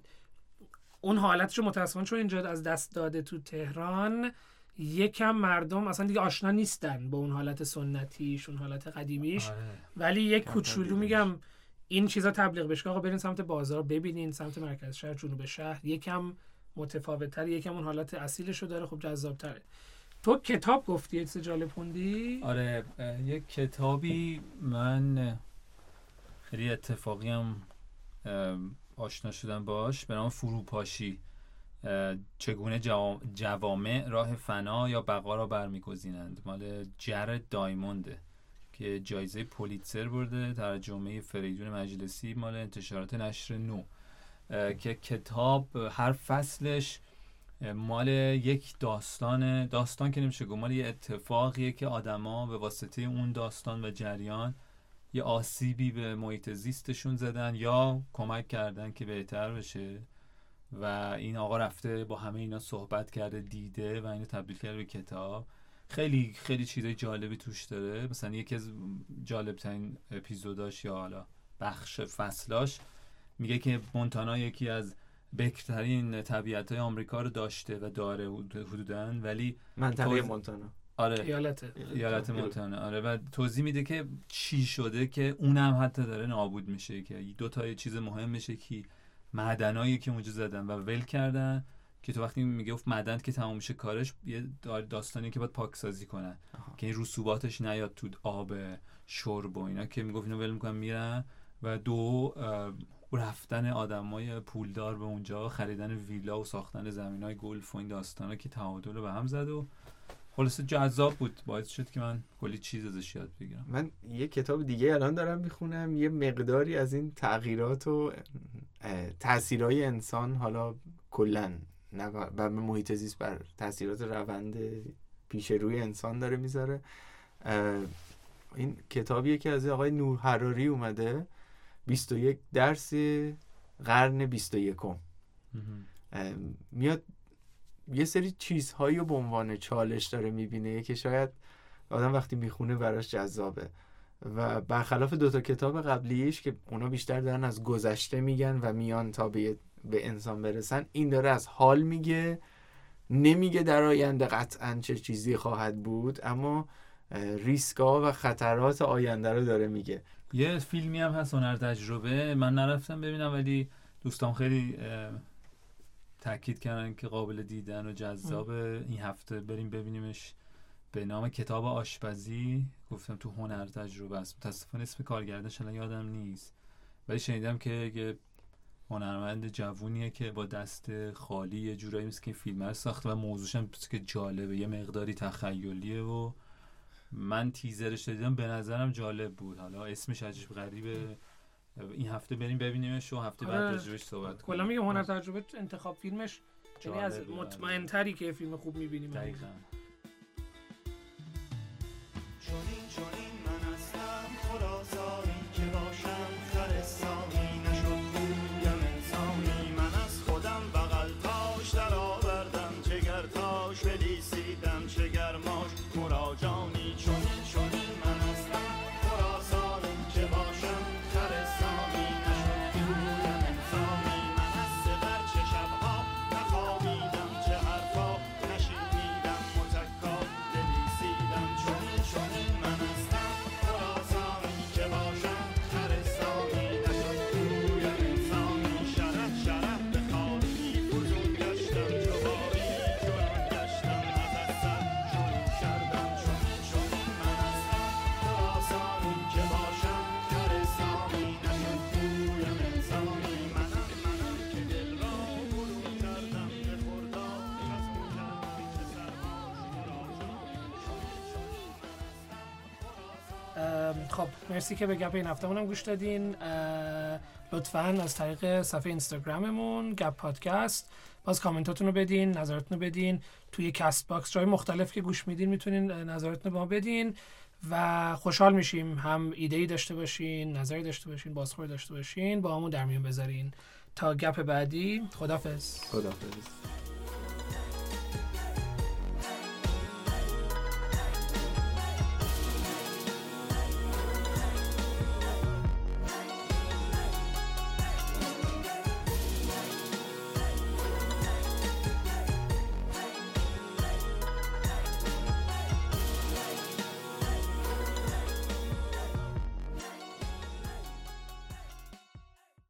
اون حالتش رو متاسفانه چون اینجا از دست داده تو تهران یکم مردم اصلا دیگه آشنا نیستن با اون حالت سنتیش اون حالت قدیمیش. آره. ولی یک کوچولو. میگم این چیزا تبلیغ بشه آقا برین سمت بازار ببینین سمت مرکز شهر جنوب شهر. یکم متفاوت تر یکم اون حالت اصیلش رو داره. خب جذاب تره تو کتاب گفتی یه جالب خوندی؟ آره یک کتابی من خیلی اتفاقی هم آشنا شدم باش. به نام فروپاشی. چگونه جوا- جوامع راه فنا یا بقا را برمیگزینند؟ مال جرد دایمونده. که جایزه پولیتسر برده ترجمه فریدون مجلسی مال انتشارات نشر نو. که کتاب هر فصلش مال یک داستان داستان که نمیشه گفت مال یه اتفاقیه که آدما به واسطه اون داستان و جریان یه آسیبی به محیط زیستشون زدن یا کمک کردن که بهتر بشه. و این آقا رفته با همه اینا صحبت کرده دیده و اینو تبدیل کرده به کتاب. خیلی خیلی چیزای جالبی توش داره. مثلا یکی از جالب ترین اپیزوداش یا حالا بخش فصلاش میگه که مونتانا یکی از بکرترین طبیعت های آمریکا رو داشته و داره حدودا ولی منطقه توضیح- مونتانا. آره. ایالت. ایالت مونتانا آره. و توضیح میده که چی شده که اونم حتی داره نابود میشه که دو تا چیز مهم میشه که معدنایی که اونجا زدن و ول کردن که تو وقتی میگه گفت معدن که تمام میشه کارش یه دا- داستانی که باید پاکسازی کنن. آها. که این رسوباتش نیاد تو آب شرب و اینا. که می‌گفت اینو ول می‌کنن میرن و دو رفتن آدمای پولدار به اونجا خریدن ویلا و ساختن زمین های گلف و این داستانا که تعادل رو به هم زد و خلاصه جذاب بود. باعث شد که من کلی چیز ازش یاد بگیرم. من یه کتاب دیگه الان دارم می‌خونم. یه مقداری از این تغییرات و تاثیرهای انسان حالا کلا و محیط زیست بر تاثیرات روند پیش روی انسان داره می‌ذاره. این کتابیه که از آقای نور حراری اومده. 21 درس قرن 21 میاد یه سری چیزهایی رو به عنوان چالش داره می‌بینه. که شاید آدم وقتی می‌خونه براش جذابه. و برخلاف دوتا کتاب قبلیش که اونا بیشتر دارن از گذشته میگن و میان تا به, به انسان برسن این داره از حال میگه. نمیگه در آینده قطعا چه چیزی خواهد بود اما ریسکا و خطرات آینده رو داره میگه. یه فیلمی هم هست هنر تجربه. من نرفتم ببینم ولی دوستان خیلی تاکید کردن که قابل دیدن و جذاب این هفته بریم ببینیمش به نام کتاب آشپزی. گفتم تو هنر تجربه است. متاسفانه اسم کارگردانش الان یادم نیست. ولی شنیدم که هنرمند جوونیه که با دست خالی یه جورایی مثل که فیلم رو ساخته و موضوعش هم که جالبه یه مقداری تخیلیه و من تیزرش رو دیدم به نظرم جالب بود. حالا اسمش عجیب غریبه. این هفته بریم ببینیمش و هفته بعد آره. راجبش صحبت کنیم. کلا میگم هنر تجربه انتخاب فیلمش یعنی از جالبه، مطمئن تری که فیلم خوب می‌بینیم. دقیقاً. چونین چونین مرسی که به گپ این هم گوش دادین. لطفا از طریق صفحه اینستاگراممون گپ پادکست باز کامنتاتون رو بدین نظراتتون رو بدین. توی Castbox جای مختلف که گوش میدین می‌تونین نظراتتون رو ما بدین و خوشحال میشیم هم ایده ای داشته باشین نظری داشته باشین بازخورد داشته باشین باهامون در میون بذارین. تا گپ بعدی خدافظ خدافظ